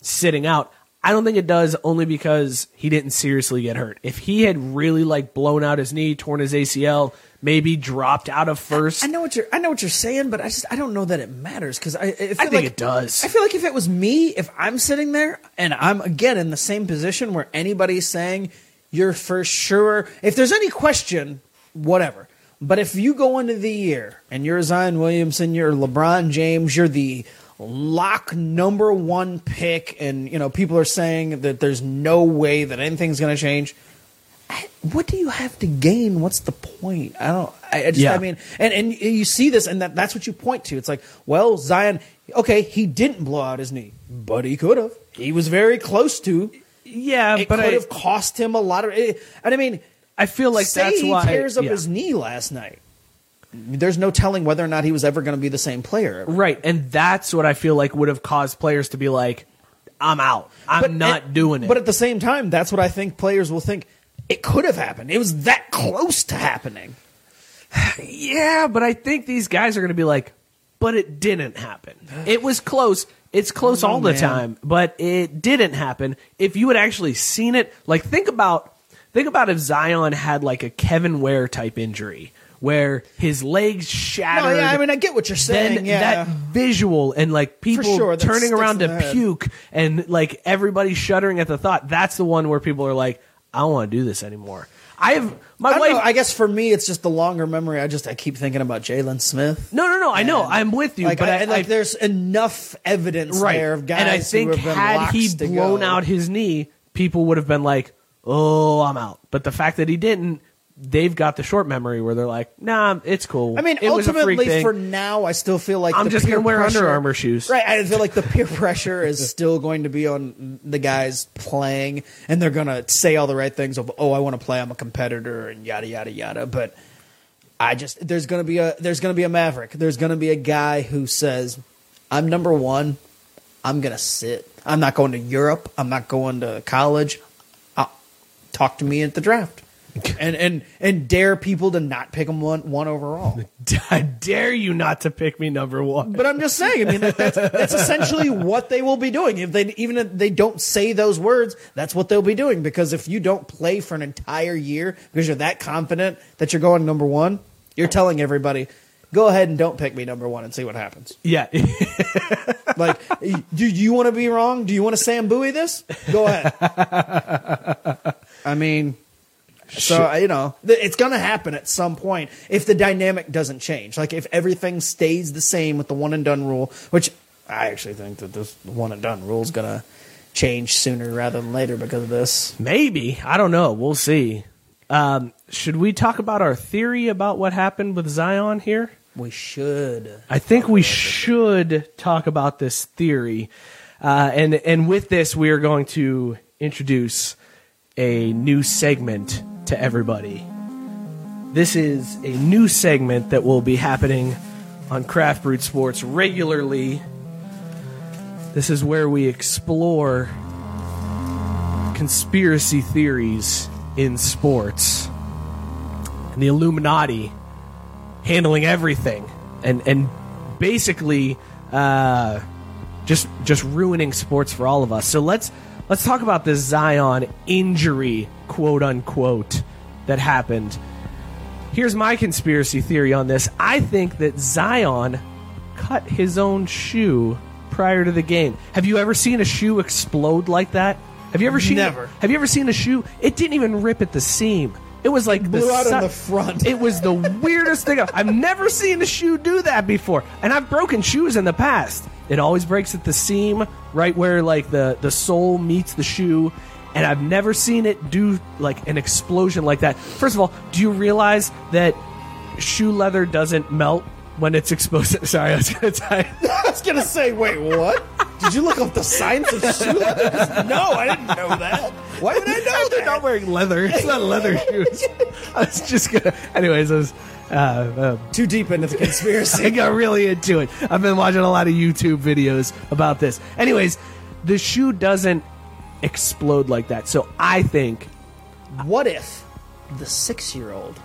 B: sitting out i don't think it does only because he didn't seriously get hurt if he had really like blown out his knee torn his acl maybe dropped out of first
A: I know what you're. I know what you're saying, but I just I don't know that it matters because I. I, feel
B: think
A: like,
B: it does.
A: I feel like if it was me, if I'm sitting there and I'm again in the same position where anybody's saying you're for sure, if there's any question, whatever. But if you go into the year and you're Zion Williamson, you're LeBron James, you're the lock number one pick, and you know people are saying that there's no way that anything's going to change what do you have to gain? What's the point? I don't. I, I just.
B: Yeah.
A: I mean, and and you see this, and that that's what you point to. It's like, well, Zion. Okay, he didn't blow out his knee, but he could have. He was very close to.
B: yeah but
A: It
B: but
A: could
B: I,
A: have cost him a lot of. It, and I mean,
B: I feel like
A: say
B: that's
A: he
B: why
A: tears up
B: yeah.
A: his knee last night. There's no telling whether or not he was ever going to be the same player.
B: right and that's what i feel like would have caused players to be like i'm out i'm eh, not
A: and-
B: doing it
A: But at the same time, that's what I think players will think. It could have happened. It was that close to happening.
B: Yeah, but I think these guys are going to be like, but it didn't happen. It was close. It's close
A: don't
B: all the
A: man.
B: time, but it didn't happen. If you had actually seen it, like think about think about if Zion had like a Kevin Ware type injury where his legs shattered.
A: No, yeah, I mean, I get what you're saying.
B: then
A: yeah,
B: that visual and like people
A: sure,
B: turning around to puke and like everybody shuddering at the thought. That's the one where people are like, I don't want to do this anymore. I have my
A: I,
B: wife.
A: know, I guess for me, it's just the longer memory. I just I keep thinking about Jalen Smith.
B: no, no, no. I know. I'm with you,
A: Like,
B: but
A: I,
B: I,
A: like there's enough evidence
B: right.
A: there of guys
B: and I think
A: who have been
B: had he blown out his knee, people would have been like, "Oh, I'm out." But the fact that he didn't, they've got the short memory where they're like, "Nah, it's cool."
A: I mean,
B: it was a freak
A: ultimately, for now, I still feel like
B: I'm
A: the
B: just gonna wear
A: pressure-
B: Under Armour shoes.
A: Right, I feel like the peer pressure is still going to be on the guys playing, and they're going to say all the right things of, "Oh, I want to play. I'm a competitor," and yada yada yada. But I just there's going to be a there's to be a maverick. There's going to be a guy who says, "I'm number one. I'm going to sit. I'm not going to Europe. I'm not going to college. Uh, talk to me at the draft." And and and dare people to not pick him one one overall.
B: I dare you not to pick me number one.
A: But I'm just saying. I mean, that, that's that's essentially what they will be doing. If they even if they don't say those words, that's what they'll be doing. Because if you don't play for an entire year because you're that confident that you're going number one, you're telling everybody, go ahead and don't pick me number one and see what happens.
B: Yeah.
A: Like, do you want to be wrong? Do you want to Sam Bowie this? Go ahead. I mean, so you know, it's going to happen at some point if the dynamic doesn't change. Like if everything stays the same with the one and done rule, which I actually think that this one and done rule is going to change sooner rather than later because of this.
B: Maybe. I don't know. We'll see. Um, should we talk about our theory about what happened with Zion here?
A: We should.
B: I think we should talk about this theory. Uh, and, and with this, we are going to introduce a new segment to everybody. This is a new segment that will be happening on Craft Brewed Sports regularly. This is where we explore conspiracy theories in sports and the Illuminati handling everything and and basically uh, just just ruining sports for all of us. So let's let's talk about this Zion injury, quote unquote, that happened. Here's my conspiracy theory on this. I think that Zion cut his own shoe prior to the game. Have you ever seen a shoe explode like that? Have you ever seen
A: Never.
B: Have you ever seen a shoe? It didn't even rip at the seam. It was like
A: Blew out in
B: si-
A: the front.
B: It was the weirdest thing. I've never seen a shoe do that before, and I've broken shoes in the past. It always breaks at the seam, right where like the the sole meets the shoe, and I've never seen it do like an explosion like that. First of all, do you realize that shoe leather doesn't melt when it's exposed? Sorry, I was gonna you.
A: I was gonna say, wait, what? Did you look up the science of shoe leather? No, I didn't know that. Why would I know
B: They're not wearing leather. It's not leather shoes. I was just gonna. Anyways, I was. Uh, um,
A: Too deep into the conspiracy.
B: I got really into it. I've been watching a lot of YouTube videos about this. Anyways, the shoe doesn't explode like that. So I think
A: what if the six-year-old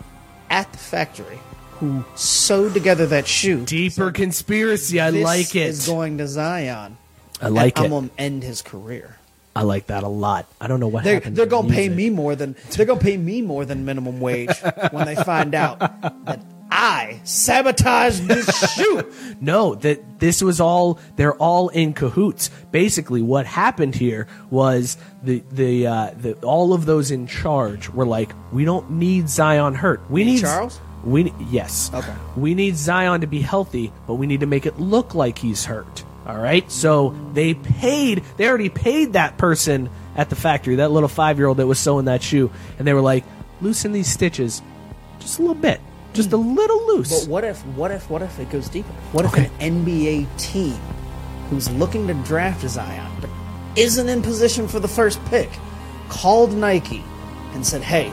A: at the factory who sewed together that shoe
B: deeper conspiracy. I like it.
A: is going to Zion?
B: I like it.
A: I'm gonna end his career.
B: I like that a lot. I don't know what
A: They're,
B: happened.
A: they're
B: to
A: gonna pay me more than they're gonna pay me more than minimum wage when they find out that I sabotaged this shoe.
B: No, that this was all they're all in cahoots. Basically, what happened here was the the uh, the all of those in charge were like, we don't need Zion hurt. We need
A: Charles?
B: We yes.
A: Okay.
B: We need Zion to be healthy, but we need to make it look like he's hurt. All right. So they paid. They already paid that person at the factory, that little five year old that was sewing that shoe, and they were like, loosen these stitches just a little bit, just a hmm. little loose.
A: But what if what if what if it goes deeper? What if
B: Okay.
A: an NBA team who's looking to draft Zion but isn't in position for the first pick called Nike and said, "Hey,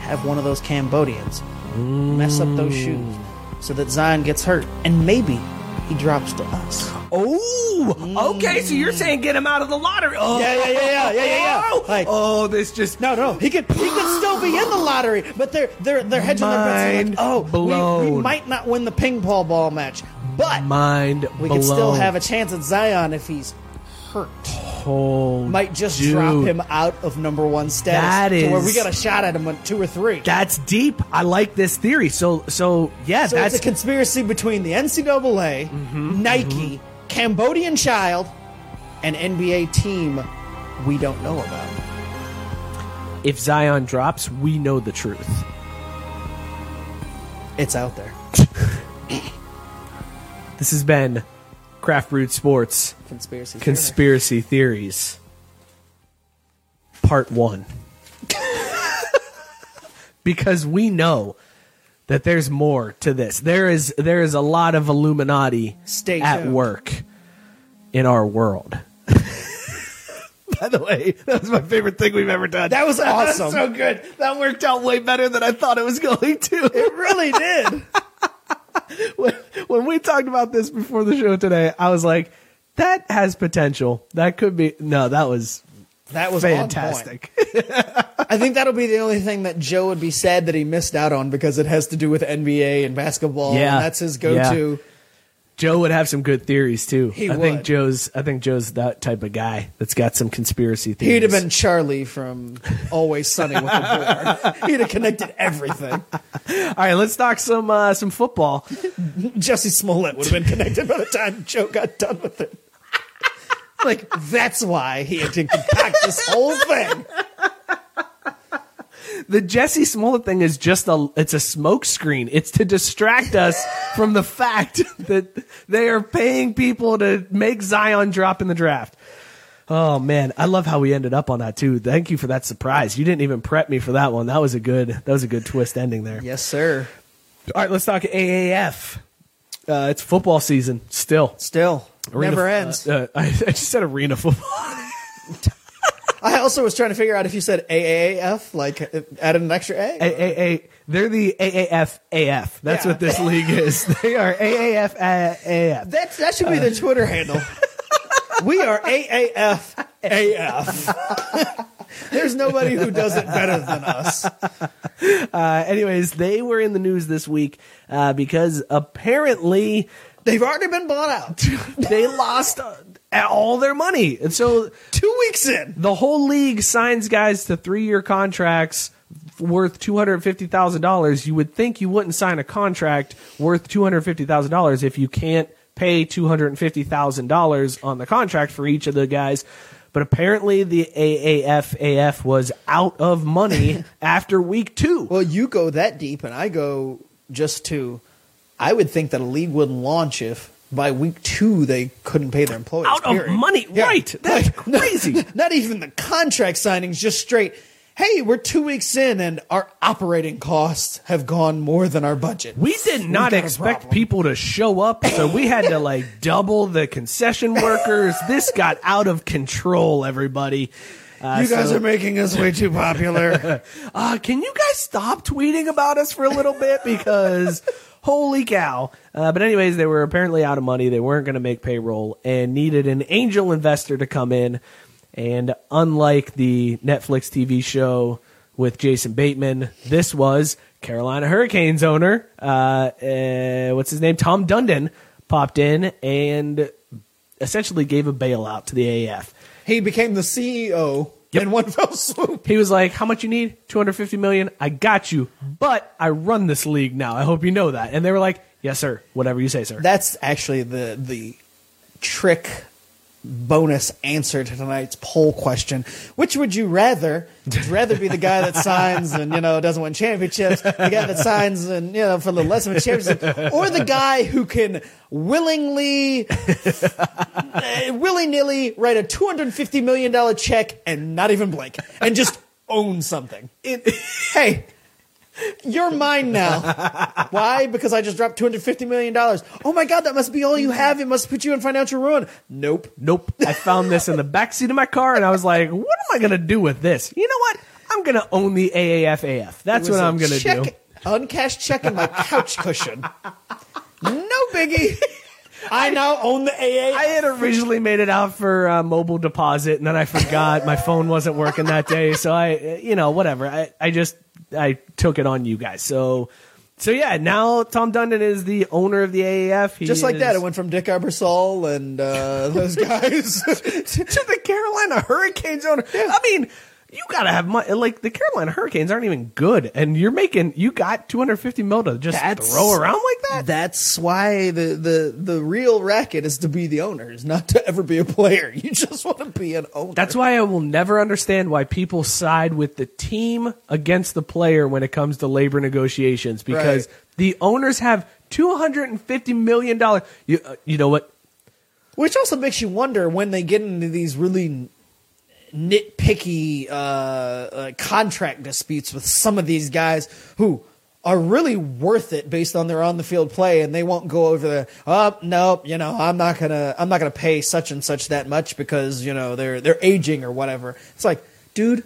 A: have one of those Cambodians mess up those hmm. shoes so that Zion gets hurt and maybe he drops to us."
B: Oh, okay. So you're saying get him out of the lottery? Oh,
A: Yeah, yeah, yeah, yeah, yeah, yeah, yeah.
B: Oh,
A: Like-
B: oh, this just
A: No, no, he could he could still be in the lottery, but they're they're they're hedging their bets. Like, oh, we, we might not win the ping pong ball match, but
B: mind
A: we
B: blown.
A: could still have a chance at Zion if he's hurt.
B: Oh,
A: Might just
B: dude.
A: drop him out of number one status
B: That
A: to where
B: is-
A: we got a shot at him at two or three.
B: That's deep. I like this theory. So, so yeah,
A: so
B: that's
A: a conspiracy between the NCAA,
B: Mm-hmm,
A: Nike, Cambodian child, and NBA team we don't know about.
B: if Zion drops, we know the truth.
A: It's out there.
B: This has been Craft Brewed Sports
A: Conspiracy.
B: Conspiracy Theories, Part 1. because we know that there's more to this. There is there is a lot of Illuminati
A: Stay
B: at
A: tuned.
B: work in our world. By the way, that was my favorite thing we've ever done.
A: That was awesome.
B: so good. That worked out way better than I thought it was going to.
A: It really did.
B: when, when we talked about this before the show today, I was like, that has potential. That could be no, that was
A: That was
B: fantastic.
A: I think that'll be the only thing that Joe would be sad that he missed out on because it has to do with NBA and basketball.
B: Yeah.
A: and that's his go-to.
B: Joe would have some good theories too.
A: He
B: I think. Joe's. I think Joe's that type of guy that's got some conspiracy theories.
A: He'd have been Charlie from Always Sunny with the board. He'd have connected everything.
B: All right, let's talk some uh, some football.
A: Jussie Smollett would have been connected by the time Joe got done with it. like that's why he had to concoct this whole thing.
B: The Jussie Smollett thing is just a it's a smoke screen. It's to distract us from the fact that they are paying people to make Zion drop in the draft. Oh man, I love how we ended up on that too. Thank you for that surprise. You didn't even prep me for that one. That was a good that was a good twist ending there.
A: Yes, sir.
B: All right, let's talk AAF. Uh, it's football season still.
A: Still
B: Arena-
A: never ends.
B: Uh, I, I just said arena football.
A: I also was trying to figure out if you said AAAF, like uh, added an extra A.
B: A, A, A, they're the AAF AF. That's
A: Yeah.
B: what this league is. They are AAF AF.
A: That that should be the Twitter handle. we are AAF AF. There's nobody who does it better than us.
B: Uh, anyways, they were in the news this week uh, because apparently
A: They've already been bought out.
B: they lost uh, all their money, and so
A: Two weeks in.
B: the whole league signs guys to three-year contracts worth two hundred fifty thousand dollars. You would think you wouldn't sign a contract worth two hundred fifty thousand dollars if you can't pay two hundred fifty thousand dollars on the contract for each of the guys. But apparently, the AAFAF was out of money after week two.
A: Well, you go that deep, and I go just to. I would think that a league wouldn't launch if by week two they couldn't pay their employees.
B: Out of
A: period.
B: money, right. That's crazy.
A: Not even the contract signings, just straight. Hey, we're two weeks in, and our operating costs have gone more than our budget.
B: We did not
A: a
B: expect people to show up, so we had to like double the concession workers. This got out of control, everybody. Uh,
A: you guys
B: so-
A: are making us way too popular.
B: uh, can you guys stop tweeting about us for a little bit? Because holy cow. Uh, but, anyways, they were apparently out of money. They weren't going to make payroll and needed an angel investor to come in. And unlike the Netflix TV show with Jason Bateman, this was Carolina Hurricanes owner, uh, uh, what's his name? Tom Dundon popped in and essentially gave a bailout to the AF.
A: he became the CEO in one fell swoop.
B: He was like, "How much you need? Two hundred fifty million. I got you, but I run this league now. I hope you know that." And they were like, "Yes, sir. Whatever you say, sir."
A: That's actually the the trick bonus answer to tonight's poll question. Which would you rather? Would you rather be the guy that signs and you know doesn't win championships, the guy that signs and you know for a little less of a championship, or the guy who can willingly, eh, willy nilly write a two hundred fifty million dollar check and not even blink and just own something? hey. You're mine now. Why? Because I just dropped two hundred fifty million dollars. Oh my god, that must be all you have. It must put you in financial ruin. Nope.
B: nope. I found this in the backseat of my car, and I was like, "What am I gonna do with this? You know what? I'm gonna own the AAFAF. That's what I'm gonna
A: check,
B: do."
A: Uncashed check in my couch cushion. No biggie. I now own the AA.
B: I had originally made it out for uh, mobile deposit, and then I forgot my phone wasn't working that day. So I, uh, you know, whatever. I, I just I took it on you guys. So, so yeah. Now Tom Dundon is the owner of the AAF. He
A: Just like that, it went from Dick Ebersol and uh, those guys.
B: to the Carolina Hurricanes owner. I mean, you gotta have money. Like the Carolina Hurricanes aren't even good, and you're making you got 250 mil to just
A: That's-
B: throw around like that.
A: That's why the, the, the real racket is to be the owner, is not to ever be a player. You just want to be an owner.
B: That's why I will never understand why people side with the team against the player when it comes to labor negotiations because
A: Right.
B: the owners have 250 million dollars. You uh, you know what?
A: Which also makes you wonder when they get into these really nitpicky uh, uh, contract disputes with some of these guys who are really worth it based on their on the field play, and they won't go over the oh no, you know I'm not gonna I'm not gonna pay such and such that much because you know they're they're aging or whatever. It's like, dude,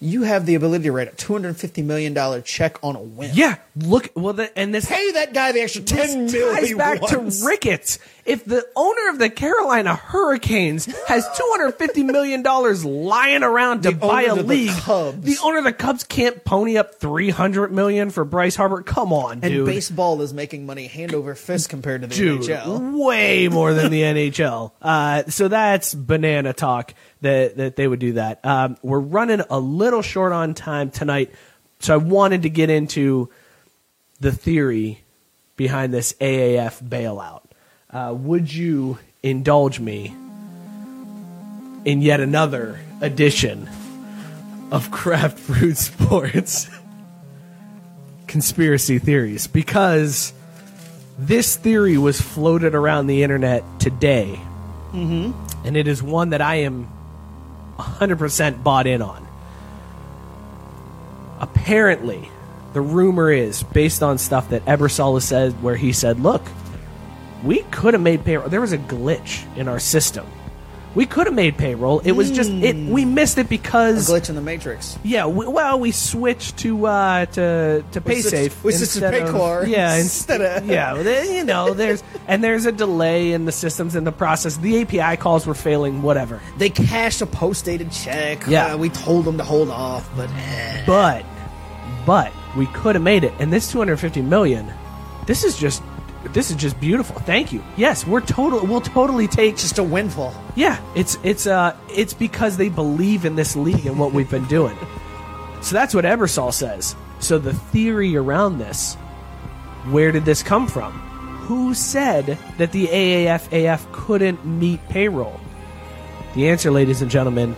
A: you have the ability to write a two hundred fifty million dollar check on a whim.
B: Yeah, look. Well, the, and this
A: pay that guy the extra ten million.
B: ties back to Ricketts. If the owner of the Carolina Hurricanes has two hundred fifty million dollars lying around to
A: The
B: buy a
A: of the
B: league,
A: Cubs.
B: the owner of the Cubs can't pony up three hundred million for Bryce Harper. Come on,
A: And
B: dude.
A: baseball is making money hand over fist compared to the
B: Dude,
A: NHL.
B: way more than the NHL. Uh, so that's banana talk that that they would do that. Um, we're running a little short on time tonight, so I wanted to get into the theory behind this AAF bailout. Uh, would you indulge me in yet another edition of Craft Brewed Sports conspiracy theories? Because this theory was floated around the internet today, mm-hmm. and it is one that I am 100% bought in on. Apparently, the rumor is based on stuff that Ebersol has said, where he said, "Look, we could have made payroll. There was a glitch in our system. We could have made payroll. It was just it. We missed it
A: A
B: because
A: glitch in the matrix.
B: yeah, we, well, we switched to uh, to to
A: We switched-
B: PaySafe.
A: we switched to
B: instead of-
A: Paycor
B: Yeah,
A: instead of-
B: yeah. well, there- You know, there's and there's a delay in the systems in the process. The API calls were failing. Whatever.
A: They cashed a post-dated check.
B: Yeah.
A: Uh, we told them to hold off, but eh.
B: But but we could have made it. And this 250 million, this is just this is just beautiful. Thank you. Yes, we're total. We'll totally take.
A: just a windfall.
B: Yeah, it's it's uh it's because they believe in this league and what we've been doing. So that's what Ebersol says. So the theory around this, where did this come from? Who said that the AAF AF couldn't meet payroll? The answer, ladies and gentlemen,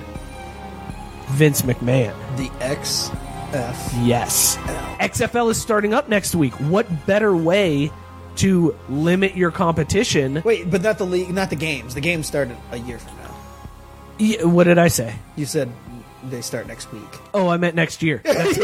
B: Vince McMahon.
A: The XF.
B: Yes. XFL is starting up next week. What better way to limit your competition?
A: Wait, but not the league, not the games. The games started a year from now.
B: Yeah, what did I say?
A: You said they start next week.
B: Oh, I meant next year. That's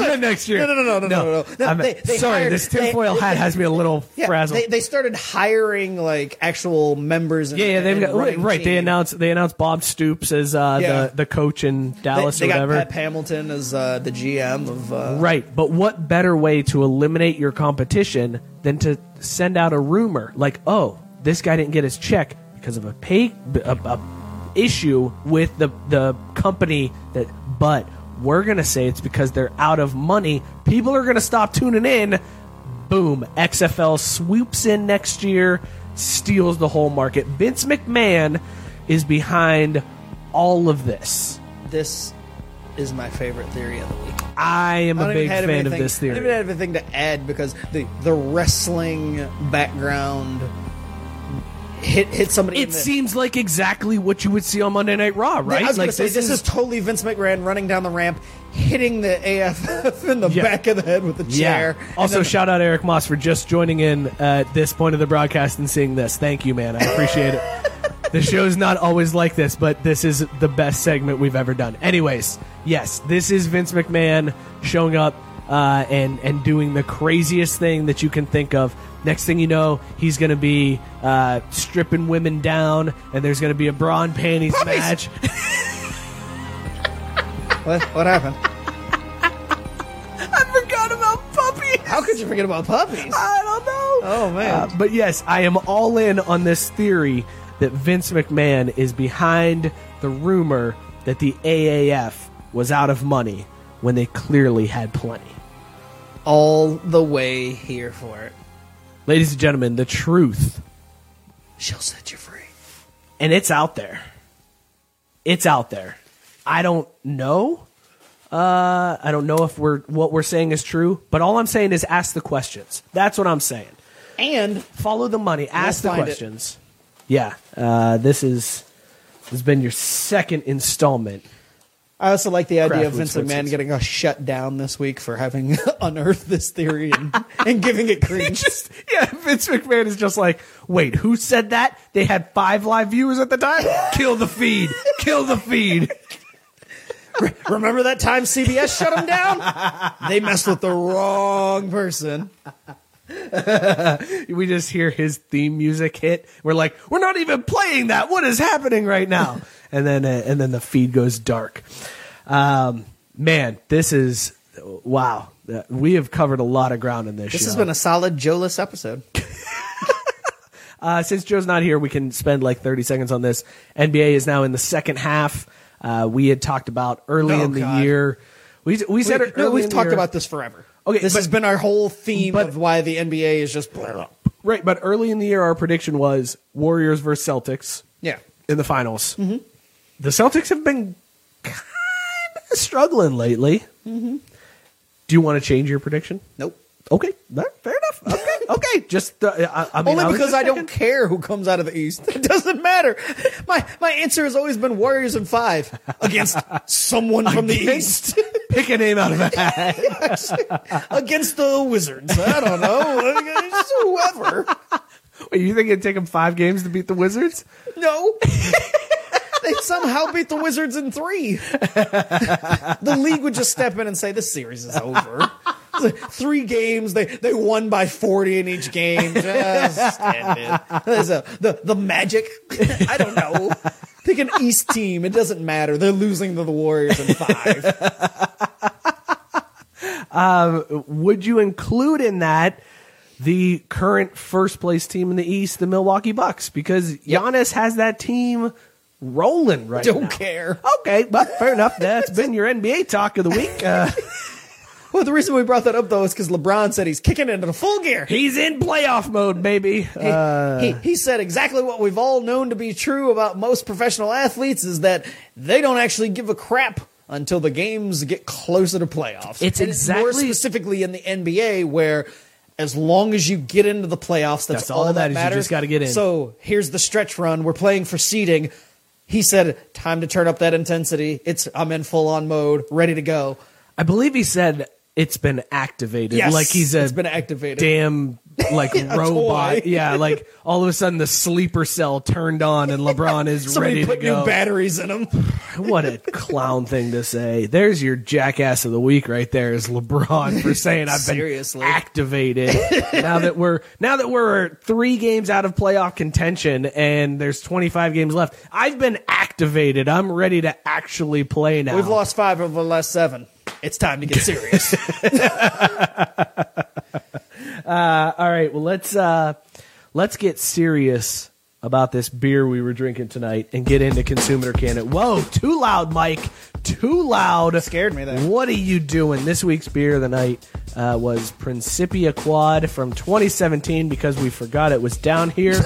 B: I meant next year.
A: No, no, no, no, no, no, no, no.
B: I meant-
A: They- they
B: sorry,
A: hired-
B: this
A: they-
B: tinfoil hat has me a little frazzled.
A: they, they started hiring like actual members. And,
B: yeah, yeah, they've
A: and
B: got right.
A: running.
B: They
A: team.
B: announced they announced Bob Stoops as uh,
A: Yeah.
B: the the coach in
A: They,
B: Dallas
A: they
B: or
A: got
B: whatever.
A: Pep Hamilton as uh, the GM of. Uh,
B: Right, but what better way to eliminate your competition than to send out a rumor like, "Oh, this guy didn't get his check because of a pay a, a issue with the the company that but we're going to say it's because they're out of money. People are going to stop tuning in. Boom, XFL swoops in next year, steals the whole market. Vince McMahon is behind all of this.
A: This is my favorite theory of the week.
B: I am
A: I
B: a big fan of
A: anything-
B: this
A: I
B: theory.
A: don't even have anything to add because the the wrestling background hit hit somebody.
B: It
A: the,
B: seems like exactly what you would see on Monday Night Raw, right?
A: I was
B: like
A: say this, is, totally Vince McMahon running down the ramp, hitting the AFF in the
B: Yeah.
A: back of the head with the chair.
B: yeah. Also,
A: then-
B: shout out Eric Moss for just joining in at this point of the broadcast and seeing this. Thank you, man. I appreciate it. The show's not always like this, but this is the best segment we've ever done. Anyways, yes, this is Vince McMahon showing up uh, and and doing the craziest thing that you can think of. Next thing you know, he's going to be uh, stripping women down, and there's going to be a bra and panties
A: Puppies!
B: match.
A: what, what happened?
B: I forgot about puppies.
A: How could you forget about puppies?
B: I don't know.
A: Oh, man.
B: Uh, but yes, I am all in on this theory that Vince McMahon is behind the rumor that the AAF was out of money when they clearly had plenty.
A: All the way here for it.
B: Ladies and gentlemen, the truth,
A: She'll set you free.
B: and it's out there. It's out there. I don't know. Uh, I don't know if we're what we're saying is true, but all I'm saying is ask the questions. That's what I'm saying.
A: And
B: follow the money ask the
A: find it.
B: questions yeah uh, this is this has been your second installment
A: I also like the idea of Vince McMahon getting us shut down this week for having unearthed this theory and, and giving it credence.
B: just yeah vince mcmahon is just like wait who said that? They had five live viewers at the time? Kill the feed. Kill the feed.
A: Remember that time CBS shut him down? They messed with the wrong person.
B: we just hear his theme music hit. We're like we're not even playing that. What is happening right now and then uh, and then the feed goes dark um, man this is wow Uh, we have covered a lot of ground in this
A: This
B: show.
A: has been a solid Joeless episode.
B: Uh, since Joe's not here, we can spend like 30 seconds on this. NBA is now in the second half. Uh, we had talked about early
A: Oh,
B: in the
A: God.
B: year. We, we said
A: We- no, we've talked
B: year.
A: about this forever.
B: Okay,
A: this
B: but-
A: has been our whole theme
B: but-
A: of why the NBA is just blah, blah.
B: Right, but early in the year, our prediction was Warriors versus Celtics
A: yeah.
B: in the finals. Mm-hmm. The Celtics have been kind of struggling lately. Mm-hmm. Do you want to change your prediction?
A: Nope.
B: Okay, that- fair enough. Okay, okay. Just uh, I, I mean,
A: Only
B: I
A: because I don't care who comes out of the East. It doesn't matter. My my answer has always been Warriors in five against someone from the East.
B: pick a name out of a hat.
A: against the Wizards. I don't know. Whoever.
B: Wait, you think it'd take them five games to beat the Wizards?
A: No. They somehow beat the Wizards in three. the league would just step in and say, this series is over. Three games, they, they won by 40 in each game. Just end it. A, the, the magic. I don't know. Pick an East team. It doesn't matter. They're losing to the Warriors in five.
B: Um, would you include in that the current first place team in the East, the Milwaukee Bucks? Because Giannis has that team rolling right
A: Don't
B: now.
A: care.
B: Okay, but fair enough. That's been your NBA talk of the week. Uh,
A: Well, the reason we brought that up, though, is because LeBron said he's kicking into the full gear.
B: he's in playoff mode, baby.
A: He,
B: Uh,
A: he, he said exactly what we've all known to be true about most professional athletes is that they don't actually give a crap until the games get closer to playoffs.
B: It's
A: And more
B: exactly-
A: specifically in the NBA where as long as you get into the playoffs, that's,
B: That's all that
A: that
B: matters. You
A: matters.
B: just gotta get in.
A: So here's the stretch run. We're playing for seeding. He said, "Time to turn up that intensity. It's I'm in full on mode, ready to go."
B: I believe he said it's been activated.
A: Yes,
B: like he's a
A: it's been activated.
B: damn like robot. Yeah, like all of a sudden the sleeper cell turned on and LeBron is ready to
A: put
B: go.
A: new batteries in them.
B: What a clown thing to say. There's your jackass of the week right there is LeBron for saying I've been activated. now that we're now that we're 3 games out of playoff contention and there's 25 games left. I've been activated. I'm ready to actually play now.
A: We've lost five of the last seven. It's time to get serious.
B: All right, well let's uh let's get serious about this beer we were drinking tonight and get into consumer it or can it. Whoa, too loud, Mike. Too loud.
A: Scared me there.
B: What are you doing? This week's beer of the night uh, was Principia Quad from 2017 because we forgot it was down here.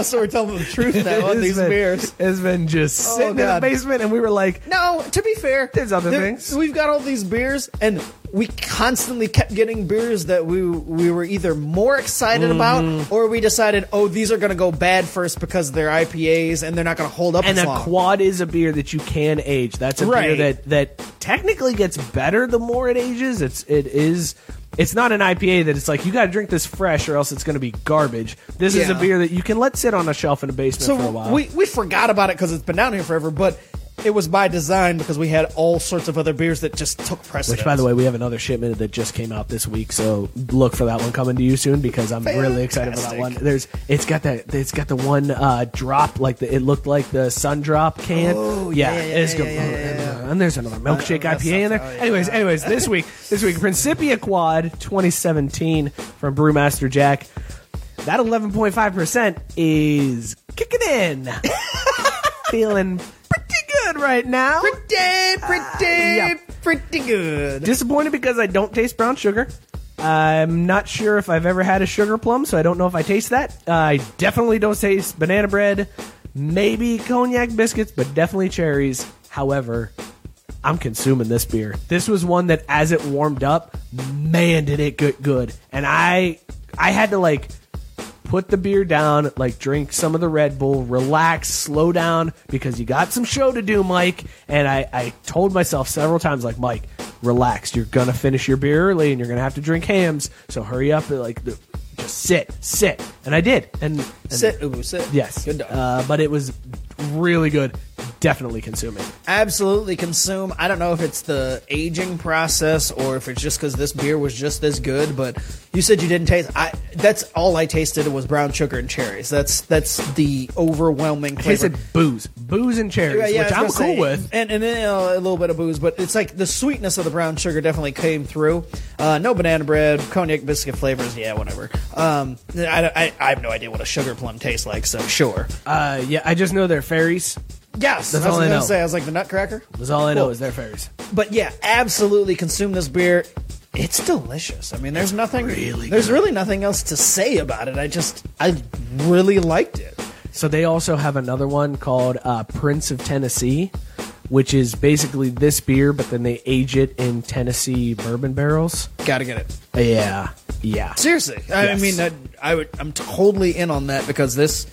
A: Oh, so we're telling the truth now on these
B: been-
A: beers.
B: It's been just sitting in the basement, and we were like,
A: No, to be fair,
B: There's other
A: there-
B: things.
A: We've got all these beers, and we constantly kept getting beers that we we were either more excited
B: Mm-hmm.
A: about, or we decided, oh, these are going to go bad first because they're IPAs and they're not going to hold up
B: and a
A: long.
B: quad is a beer that you can age. That's a beer that that technically gets better the more it ages. It's it is. It's not an IPA that it's like you got to drink this fresh or else it's going to be garbage. This is a
A: Yeah.
B: bear that you can let sit on a shelf in a basement for a while.
A: we we forgot about it because it's been down here forever, but. It was by design because we had all sorts of other beers that just took precedence.
B: which, by the way, we have another shipment that just came out this week, so look for that one coming to you soon because I'm really excited for that one. There's, it's got that, it's got the one uh, drop like the, it looked like the sun drop can.
A: Oh, yeah, yeah,
B: it's
A: yeah,
B: good.
A: yeah, yeah,
B: And there's another milkshake IPA in there.
A: Oh.
B: Anyways, anyways, this week, this week, Principia Quad 2017 from Brewmaster Jack. That 11.5 percent is kicking in, feeling pretty good right now.
A: pretty, uh, pretty,
B: yeah.
A: pretty good.
B: Disappointed because I don't taste brown sugar. I'm not sure if I've ever had a sugar plum, so I don't know if I taste that. Uh, I definitely don't taste banana bread, maybe cognac biscuits, but definitely cherries. However, I'm consuming this beer. This was one that, as it warmed up, man, did it get good. And I, I had to like put the beer down, like drink some of the Red Bull, relax, slow down because you got some show to do, Mike. And I, I told myself several times, like, Mike, relax. You're gonna finish your beer early, and you're gonna have to drink Hamm's. So hurry up, and like, just sit, sit. And I did. And, and
A: Sit, sit.
B: Yes.
A: Good dog.
B: Uh, but it was really good. Definitely consuming.
A: absolutely consume. I don't know if it's the aging process or if it's just because this beer was just this good. But you said you didn't taste. I that's all I tasted was brown sugar and cherries. That's that's the overwhelming
B: I
A: flavor.
B: tasted booze, booze and cherries,
A: Yeah, yeah,
B: which
A: I
B: I'm cool
A: say,
B: with.
A: and and then uh, a little bit of booze, but it's like the sweetness of the brown sugar definitely came through. Uh, no banana bread, cognac biscuit flavors, yeah, whatever. Um, I, I, I have no idea what a sugar plum tastes like, so sure.
B: Uh, yeah, I just know they're fairies.
A: Yes,
B: That's
A: I was
B: all I
A: gonna
B: know.
A: say. I was like the Nutcracker.
B: That's all I know
A: Cool.
B: is they're fairies.
A: But yeah, absolutely consume this beer. It's delicious. I mean, there's nothing.
B: really
A: there's
B: good.
A: really nothing else to say about it. I just, I really liked it.
B: So they also have another one called uh, Prince of Tennessee, which is basically this beer, but then they age it in Tennessee bourbon barrels.
A: Got to get it.
B: Yeah, yeah.
A: Seriously, I mean, that, I would. I'm totally in on that because this,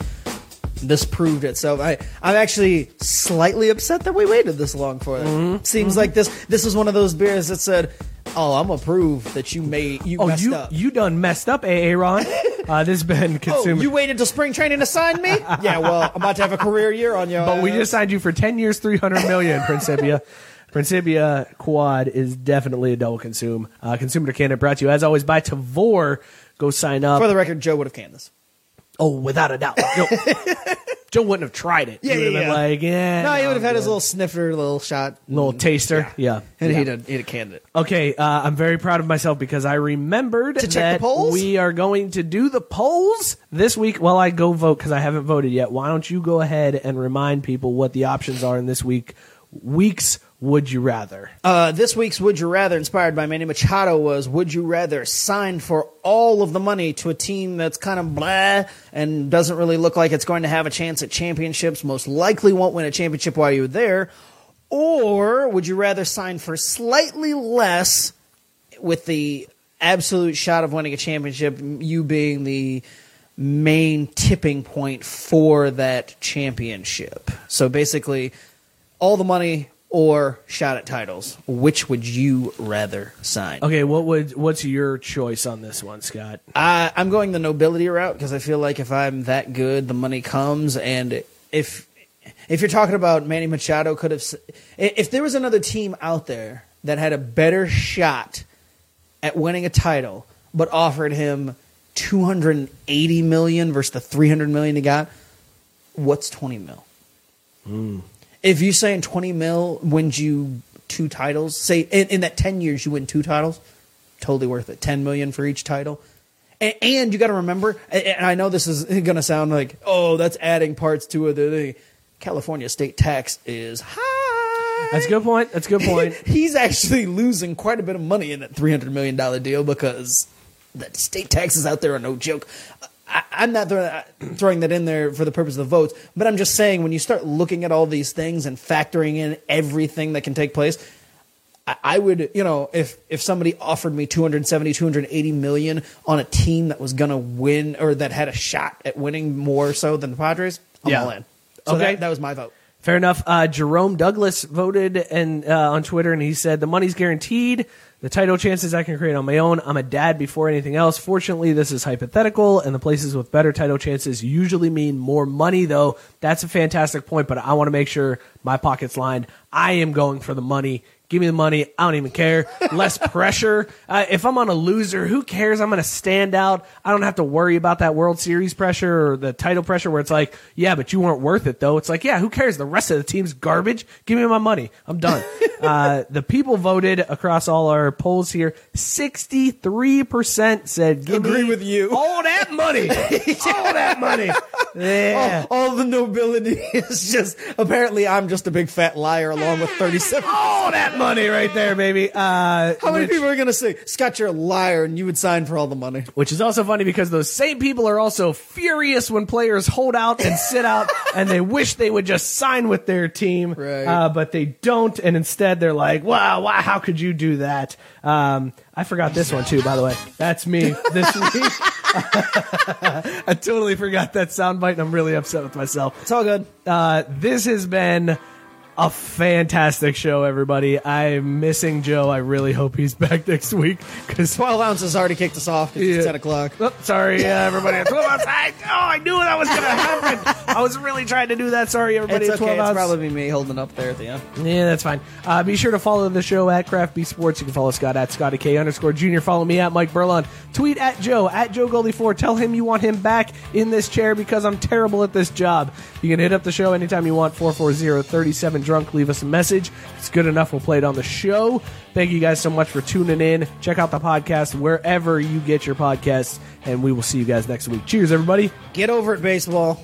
A: this proved itself. I, I'm actually slightly upset that we waited this long for it.
B: Mm-hmm.
A: Seems like this, this was one of those beers that said, "Oh, I'm gonna prove that you made you
B: Oh,
A: messed
B: you
A: up."
B: you done messed up, Aaron." Uh, this has been
A: Oh,
B: consumed.
A: you waited till spring training to sign me? yeah, well, I'm about to have a career year on you.
B: but we just signed you for 10 years, 300 million, Principia. Principia Quad is definitely a double consume. Uh, Consumer to Candidate brought to you, as always, by Tavour. Go sign up.
A: For the record, Joe would have canned this.
B: Oh, without a doubt. Joe, Joe wouldn't have tried it.
A: Yeah,
B: he would
A: yeah,
B: been
A: yeah.
B: like, yeah.
A: No, he would have had his little sniffer, little shot,
B: little taster. Yeah.
A: and he'd have, he'd have canned it.
B: Okay, uh, I'm very proud of myself because I remembered
A: To check the
B: that
A: polls?
B: we are going to do the polls this week. While I go vote because I haven't voted yet, why don't you go ahead and remind people what the options are in this week? Weeks would you rather?
A: Uh, this week's Would You Rather, inspired by Manny Machado, was Would you rather sign for all of the money to a team that's kind of blah and doesn't really look like it's going to have a chance at championships, most likely won't win a championship while you're there? Or would you rather sign for slightly less with the absolute shot of winning a championship, you being the main tipping point for that championship? So basically, all the money or shot at titles. Which would you rather sign?
B: Okay, what would what's your choice on this one, Scott?
A: I, I'm going the nobility route because I feel like if I'm that good, the money comes. And if if you're talking about Manny Machado, could have if there was another team out there that had a better shot at winning a title, but offered him 280 million versus the 300 million he got, what's 20 mil? Hmm. If you're saying 20 mil wins you two titles, say in, in that 10 years you win two titles, totally worth it. 10 million for each title. And, and you got to remember, and I know this is going to sound like, oh, that's adding parts to it. The California state tax is high.
B: That's a good point. That's a good point.
A: He's actually losing quite a bit of money in that $300 million deal because the state taxes out there are no joke. I, I'm not throw, throwing that in there for the purpose of the votes, but I'm just saying when you start looking at all these things and factoring in everything that can take place, I, I would, you know, if if somebody offered me 270, 280 million on a team that was going to win or that had a shot at winning more so than the Padres, I'm
B: Yeah.
A: all in. So
B: Okay.
A: that, that was my vote.
B: Fair enough. Uh, Jerome Douglas voted and uh, on Twitter, and he said the money's guaranteed. The title chances I can create on my own. I'm a dad before anything else. Fortunately, this is hypothetical, and the places with better title chances usually mean more money. Though that's a fantastic point, but I want to make sure my pocket's lined. I am going for the money. Give me the money. I don't even care. Less pressure. Uh, if I'm on a loser, who cares? I'm going to stand out. I don't have to worry about that World Series pressure or the title pressure where it's like, yeah, but you weren't worth it though. It's like, yeah, who cares? The rest of the team's garbage. Give me my money. I'm done. uh, the people voted across all our polls here. 63% said, give
A: Agree
B: me
A: with you.
B: all that money. all that money. Yeah.
A: all, all the nobility is just apparently I'm just a big fat liar along with 37.
B: All that money right there, baby. Uh,
A: How many
B: which-
A: people are going to say, Scott, you're a liar and you would sign for all the money?
B: Which is also funny because those same people are also furious when players hold out and sit out and they wish they would just sign with their team.
A: Right.
B: Uh, but they don't. And instead they're like, wow, wow, how could you do that? Um, I forgot this one too, by the way. That's me this week. I totally forgot that soundbite and I'm really upset with myself.
A: It's all good.
B: Uh, this has been a fantastic show, everybody. I'm missing Joe. I really hope he's back next week because
A: 12 ounces already kicked us off 'cause
B: Yeah.
A: it's 10 o'clock.
B: Oh, sorry, uh, everybody. At 12 ounce. I, oh, I knew that was going to happen. I was really trying to do that. Sorry, everybody.
A: It's
B: at
A: okay.
B: 12
A: It's
B: ounce.
A: probably me holding up there at the end.
B: Yeah, that's fine. Uh, be sure to follow the show at Craft Sports. You can follow Scott at Scotty K underscore Junior. Follow me at Mike Burlon. Tweet at Joe at Joe Goldie Four. Tell him you want him back in this chair because I'm terrible at this job. You can hit up the show anytime you want. 440-37 drunk. Leave us a message. It's good enough. We'll play it on the show. Thank you guys so much for tuning in. Check out the podcast wherever you get your podcasts, and we will see you guys next week. Cheers, everybody.
A: Get over it, baseball.